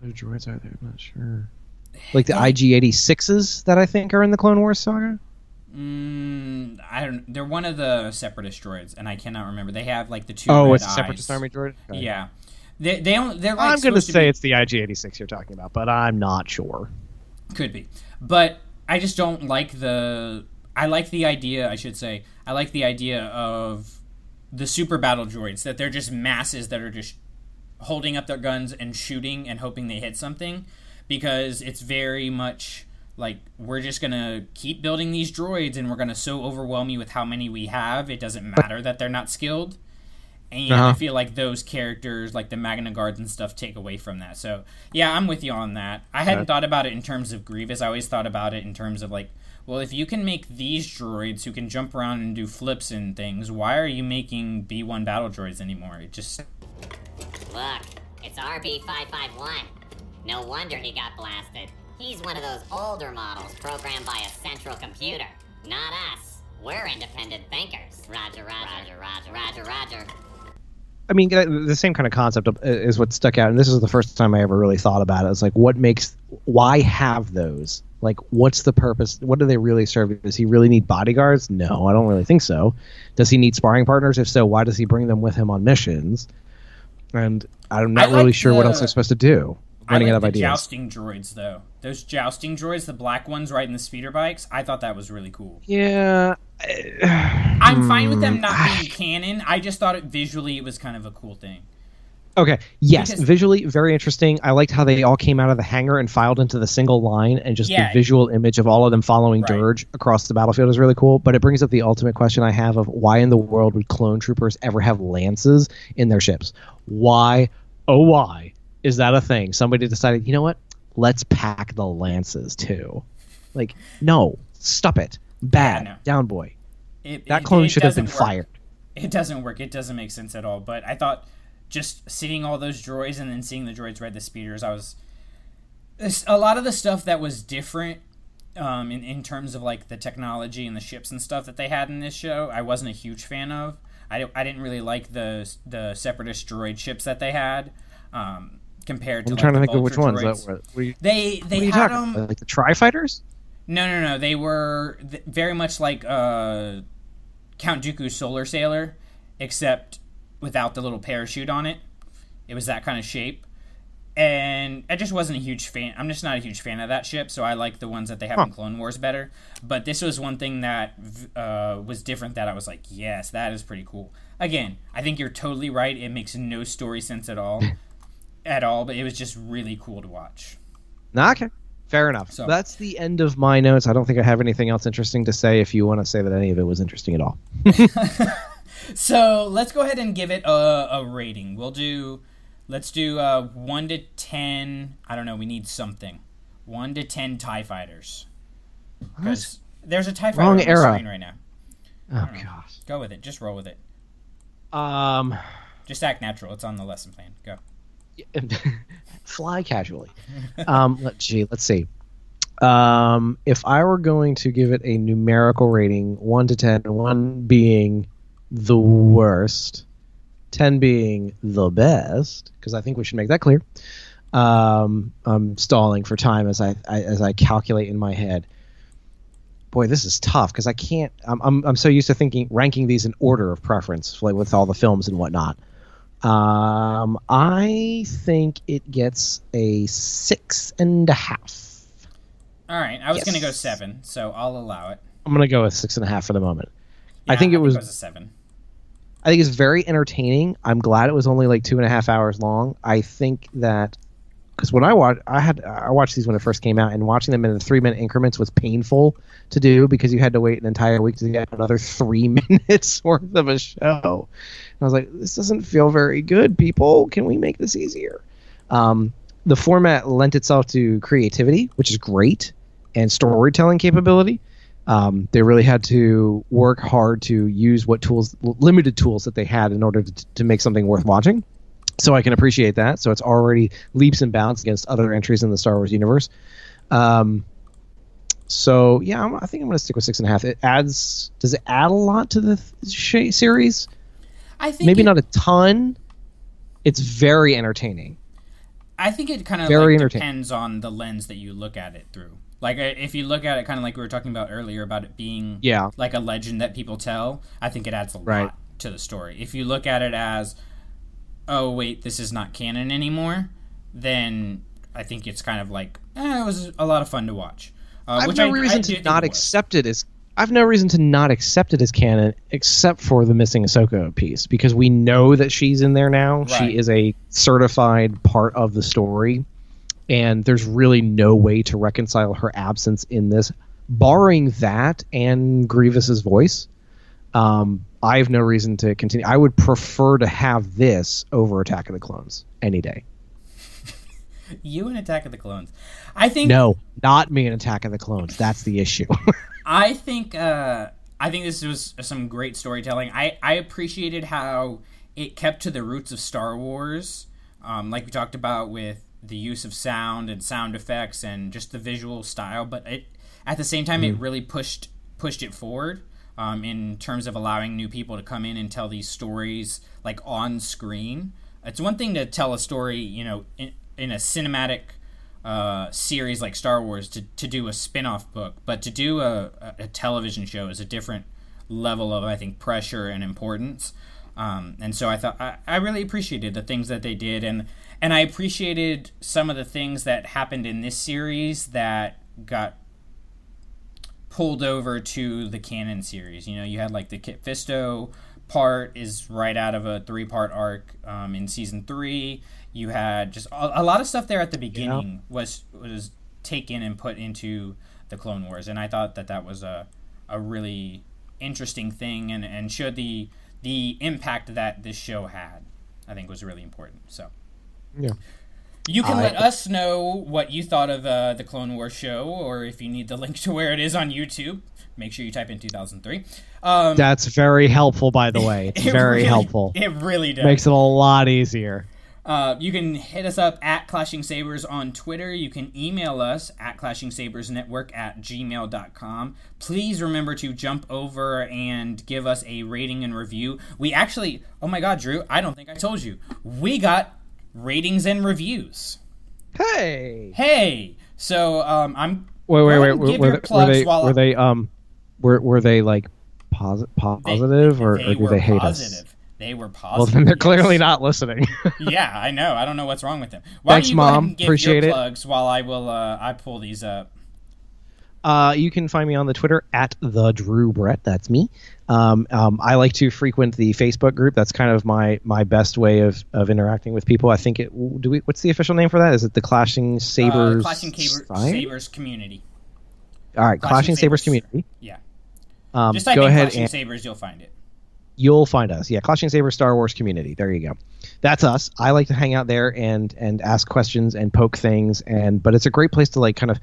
What droids are there? I'm not sure. Like the IG-86s that I think are in the Clone Wars saga. Mm, I don't. They're one of the separatist droids, and I cannot remember. They have like the two. Oh, it's a Separatist eyes. Army droid. Okay. Yeah, they they don't. They're like I'm going to say it's the IG-86 you're talking about, but I'm not sure. Could be. But I just don't like the I like the idea, I should say. I like the idea of the super battle droids that they're just masses that are just holding up their guns and shooting and hoping they hit something because it's very much like we're just going to keep building these droids and we're going to so overwhelm you with how many we have it doesn't matter that they're not skilled and I Uh-huh. feel like those characters, like the Magna Guards and stuff, take away from that. So, yeah, I'm with you on that. I hadn't Okay. thought about it in terms of Grievous. I always thought about it in terms of like, well, if you can make these droids who can jump around and do flips and things, why are you making B1 battle droids anymore? It just Look, it's RB551. No wonder he got blasted. He's one of those older models programmed by a central computer. Not us. We're independent thinkers. Roger, roger, roger, roger, roger, roger. I mean, the same kind of concept is what stuck out, and this is the first time I ever really thought about it. It's like, what makes, why have those? Like, what's the purpose? What do they really serve? Does he really need bodyguards? No, I don't really think so. Does he need sparring partners? If so, why does he bring them with him on missions? And I'm not like really sure what else they're supposed to do. Running I out of the ideas. jousting droids though. Those jousting droids, the black ones riding the speeder bikes. I thought that was really cool. Yeah, I'm fine with them Hmm. not being canon. I just thought it visually it was kind of a cool thing. Okay. Yes, Because- visually very interesting. I liked how they all came out of the hangar and filed into the single line, and just Yeah. the visual image of all of them following Right. Durge across the battlefield is really cool. But it brings up the ultimate question I have of why in the world would clone troopers ever have lances in their ships? Why? Oh, why is that a thing? Somebody decided, you know what? Let's pack the lances too. Like, no, stop it. Bad. no. Down boy. It, That clone it should have been work. fired. It doesn't work. It doesn't make sense at all. But I thought just seeing all those droids and then seeing the droids ride the speeders, I was a lot of the stuff that was different um, in in terms of like the technology and the ships and stuff that they had in this show. I wasn't a huge fan of. I, I didn't really like the the separatist droid ships that they had um, compared to. I'm like, trying to think of which Vulture ones droids. that were. You, They they had them. Like the Tri Fighters? No, no, no. They were th- very much like uh, Count Dooku's Solar Sailer, except without the little parachute on it. It was that kind of shape. And I just wasn't a huge fan. I'm just not a huge fan of that ship, so I like the ones that they have in Clone Wars better. But this was one thing that uh, was different that I was like, yes, that is pretty cool. Again, I think you're totally right. It makes no story sense at all. at all, but it was just really cool to watch. Okay. Fair enough. So- That's the end of my notes. I don't think I have anything else interesting to say. If you want to say that any of it was interesting at all, So let's go ahead and give it a, a rating. We'll do, let's do uh, one to ten. I don't know. We need something. One to ten Tie Fighters. Because there's a Tie Fighter Wrong on the screen right now. oh gosh. Go with it. Just roll with it. Um, Just act natural. It's on the lesson plan. Go. fly casually. um, let, gee, let's see. Um, if I were going to give it a numerical rating, one to ten, one being the worst, ten being the best, because I think we should make that clear. Um, I'm stalling for time as I, I as I calculate in my head. Boy, this is tough because I can't. I'm, I'm I'm so used to thinking ranking these in order of preference, like with all the films and whatnot. Um, I think it gets a six and a half. All right. I was Yes. going to go seven, so I'll allow it. I'm gonna go with six and a half for the moment. I think it was. a seven. I think it's very entertaining. I'm glad it was only like two and a half hours long. I think that because when I watched, I had I watched these when it first came out, and watching them in the three minute increments was painful to do because you had to wait an entire week to get another three minutes worth of a show. And I was like, this doesn't feel very good. People, can we make this easier? Um, the format lent itself to creativity, which is great, and storytelling capability. Um, they really had to work hard to use what tools, limited tools that they had in order to, to make something worth watching. So I can appreciate that. So it's already leaps and bounds against other entries in the Star Wars universe. Um, so yeah, I'm, I think I'm going to stick with six and a half. It adds. Does it add a lot to the sh- series? I think Maybe it- not a ton. It's very entertaining. I think it kind of Very like depends on the lens that you look at it through. Like if you look at it kind of like we were talking about earlier about it being Yeah. like a legend that people tell, I think it adds a Right. lot to the story. If you look at it as oh wait, this is not canon anymore, then I think it's kind of like eh, it was a lot of fun to watch. Uh, I've which no I, reason I to not accept it as. I've no reason to not accept it as canon, except for the missing Ahsoka piece, because we know that she's in there now. Right. She is a certified part of the story, and there's really no way to reconcile her absence in this, barring that and Grievous's voice. Um, I have no reason to continue. I would prefer to have this over Attack of the Clones any day. You and Attack of the Clones. I think No, not me in Attack of the Clones. That's the issue. I think uh, I think this was some great storytelling. I, I appreciated how it kept to the roots of Star Wars, um, like we talked about with the use of sound and sound effects and just the visual style. But it at the same time, it really pushed pushed it forward um, in terms of allowing new people to come in and tell these stories like on screen. It's one thing to tell a story, you know, in, in a cinematic uh, series like Star Wars to, to do a spin off book, but to do a, a, a television show is a different level of, I think, pressure and importance. Um, and so I thought I, I really appreciated the things that they did, and and I appreciated some of the things that happened in this series that got pulled over to the canon series. You know, you had like the Kit Fisto part is right out of a three part arc um, in season three. You had just a, a lot of stuff there at the beginning was was taken and put into the Clone Wars, and I thought that that was a a really interesting thing and, and showed the the impact that this show had. I think was really important. So. Yeah. You can I- let us know what you thought of uh, the Clone Wars show, or if you need the link to where it is on YouTube, make sure you type in 2003. Um, That's very helpful, by the way. It's it very really- helpful. It really does. Makes it a lot easier. Uh, you can hit us up at Clashing Sabers on Twitter. You can email us at clashingsabersnetwork at gmail.com. Please remember to jump over and give us a rating and review. We actually, oh my god, Drew, I don't think I told you. We got ratings and reviews. Hey. Hey! So um, I'm. Wait, go wait, wait. Were, were they, were plugs they while were I- they um were were they like posi- positive or, they or do they hate positive. us? They were positive. Well, then they're yes. clearly not listening. yeah, I know. I don't know what's wrong with them. Why Thanks, you Mom. give Appreciate your it. plugs while I will uh, I pull these up. Uh, you can find me on the Twitter at the Drew Brett. That's me. Um, um, I like to frequent the Facebook group. That's kind of my my best way of, of interacting with people. I think it. Do we? What's the official name for that? Is it the Clashing Sabers? Uh, Clashing Society? Sabers community. All right, Clashing, Sabers, Sabers. community. Yeah. Um, Just type go in ahead Clashing and Sabers, you'll find it. you'll find us. Yeah, Clashing Sabers Star Wars community. There you go. That's us. I like to hang out there and and ask questions and poke things and but it's a great place to like kind of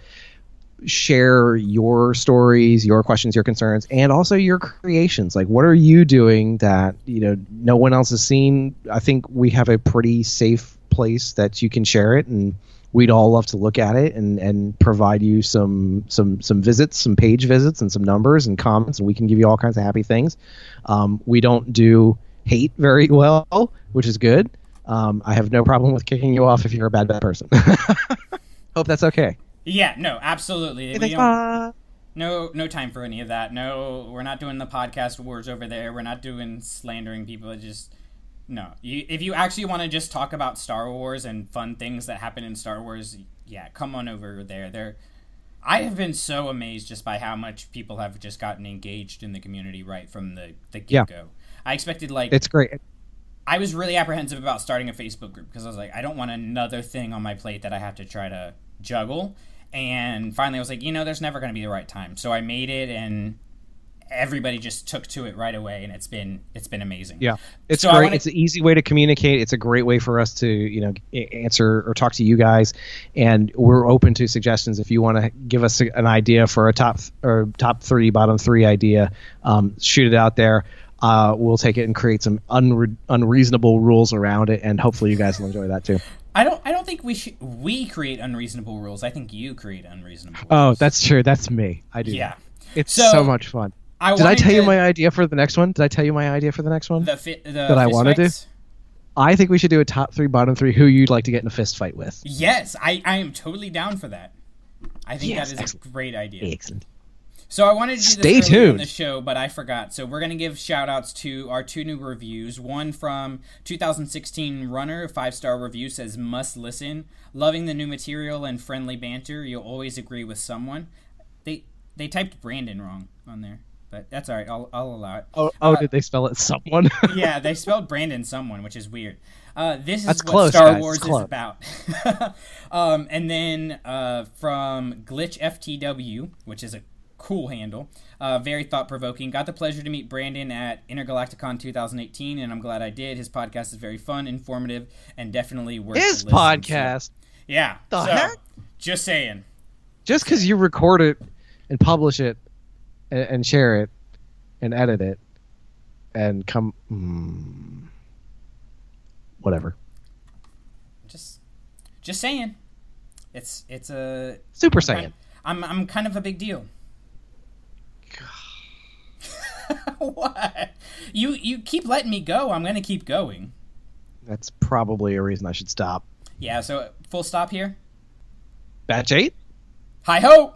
share your stories, your questions, your concerns, and also your creations. Like what are you doing that, you know, no one else has seen? I think we have a pretty safe place that you can share it and we'd all love to look at it and, and provide you some some some visits, some page visits, and some numbers and comments, and we can give you all kinds of happy things. Um, we don't do hate very well, which is good. Um, I have no problem with kicking you off if you're a bad bad person. Hope that's okay. Yeah, no, absolutely. Hey, We don't- no, no time for any of that. No, we're not doing the podcast wars over there. We're not doing slandering people. It just no. You, if you actually want to just talk about Star Wars and fun things that happen in Star Wars, yeah, come on over there. There, I have been so amazed just by how much people have just gotten engaged in the community right from the the get go. I expected like It's great. I was really apprehensive about starting a Facebook group because I was like, I don't want another thing on my plate that I have to try to juggle. And finally, I was like, you know, there's never going to be the right time. So I made it, and everybody just took to it right away, and it's been it's been amazing. Yeah, it's So great. wanna- It's an easy way to communicate. It's a great way for us to, you know, answer or talk to you guys, and we're open to suggestions. If you want to give us an idea for a top or top three, bottom three idea, um, shoot it out there. Uh, we'll take it and create some unre- unreasonable rules around it, and hopefully you guys will enjoy that too. I don't I don't think we should we create unreasonable rules. I think you create unreasonable. Oh, rules. Oh, that's true. That's me. I do. Yeah. It's So, so, much fun. I Did I tell you my idea for the next one? Did I tell you my idea for the next one? the fi- the that I fist wanna do? I think we should do a top three, bottom three. Who you'd like to get in a fist fight with? Yes, I I am totally down for that. I think Yes, that is a great idea. Excellent. So I wanted to do this Stay earlier in tuned. the show, but I forgot. So we're gonna give shout outs to our two new reviews. One from 2016 Runner, five star review says must listen. Loving the new material and friendly banter. You'll always agree with someone. They they typed Brandon wrong on there, but that's all right. I'll I'll allow it. Oh, oh, Uh, did they spell it someone? yeah, they spelled Brandon someone, which is weird. Uh, this is That's what close, Star guys. Wars is close. about. um, and then uh, from Glitch FTW, which is a cool handle, uh, very thought provoking. Got the pleasure to meet Brandon at Intergalacticon 2018, and I'm glad I did. His podcast is very fun, informative, and definitely worth His podcast. So, yeah. The so, heck? Just saying. Just because you record it and publish it and, and share it and edit it and come, mm, whatever. Just, just saying. It's it's a Super I'm kind- Saiyan. I'm I'm kind of a big deal. what? You you keep letting me go. I'm gonna keep going. That's probably a reason I should stop. Yeah. So full stop here. Batch eight. Hi ho!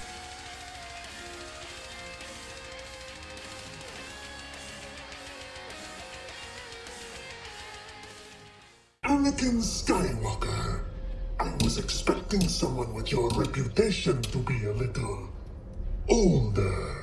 Anakin Skywalker. I was expecting someone with your reputation to be a little older.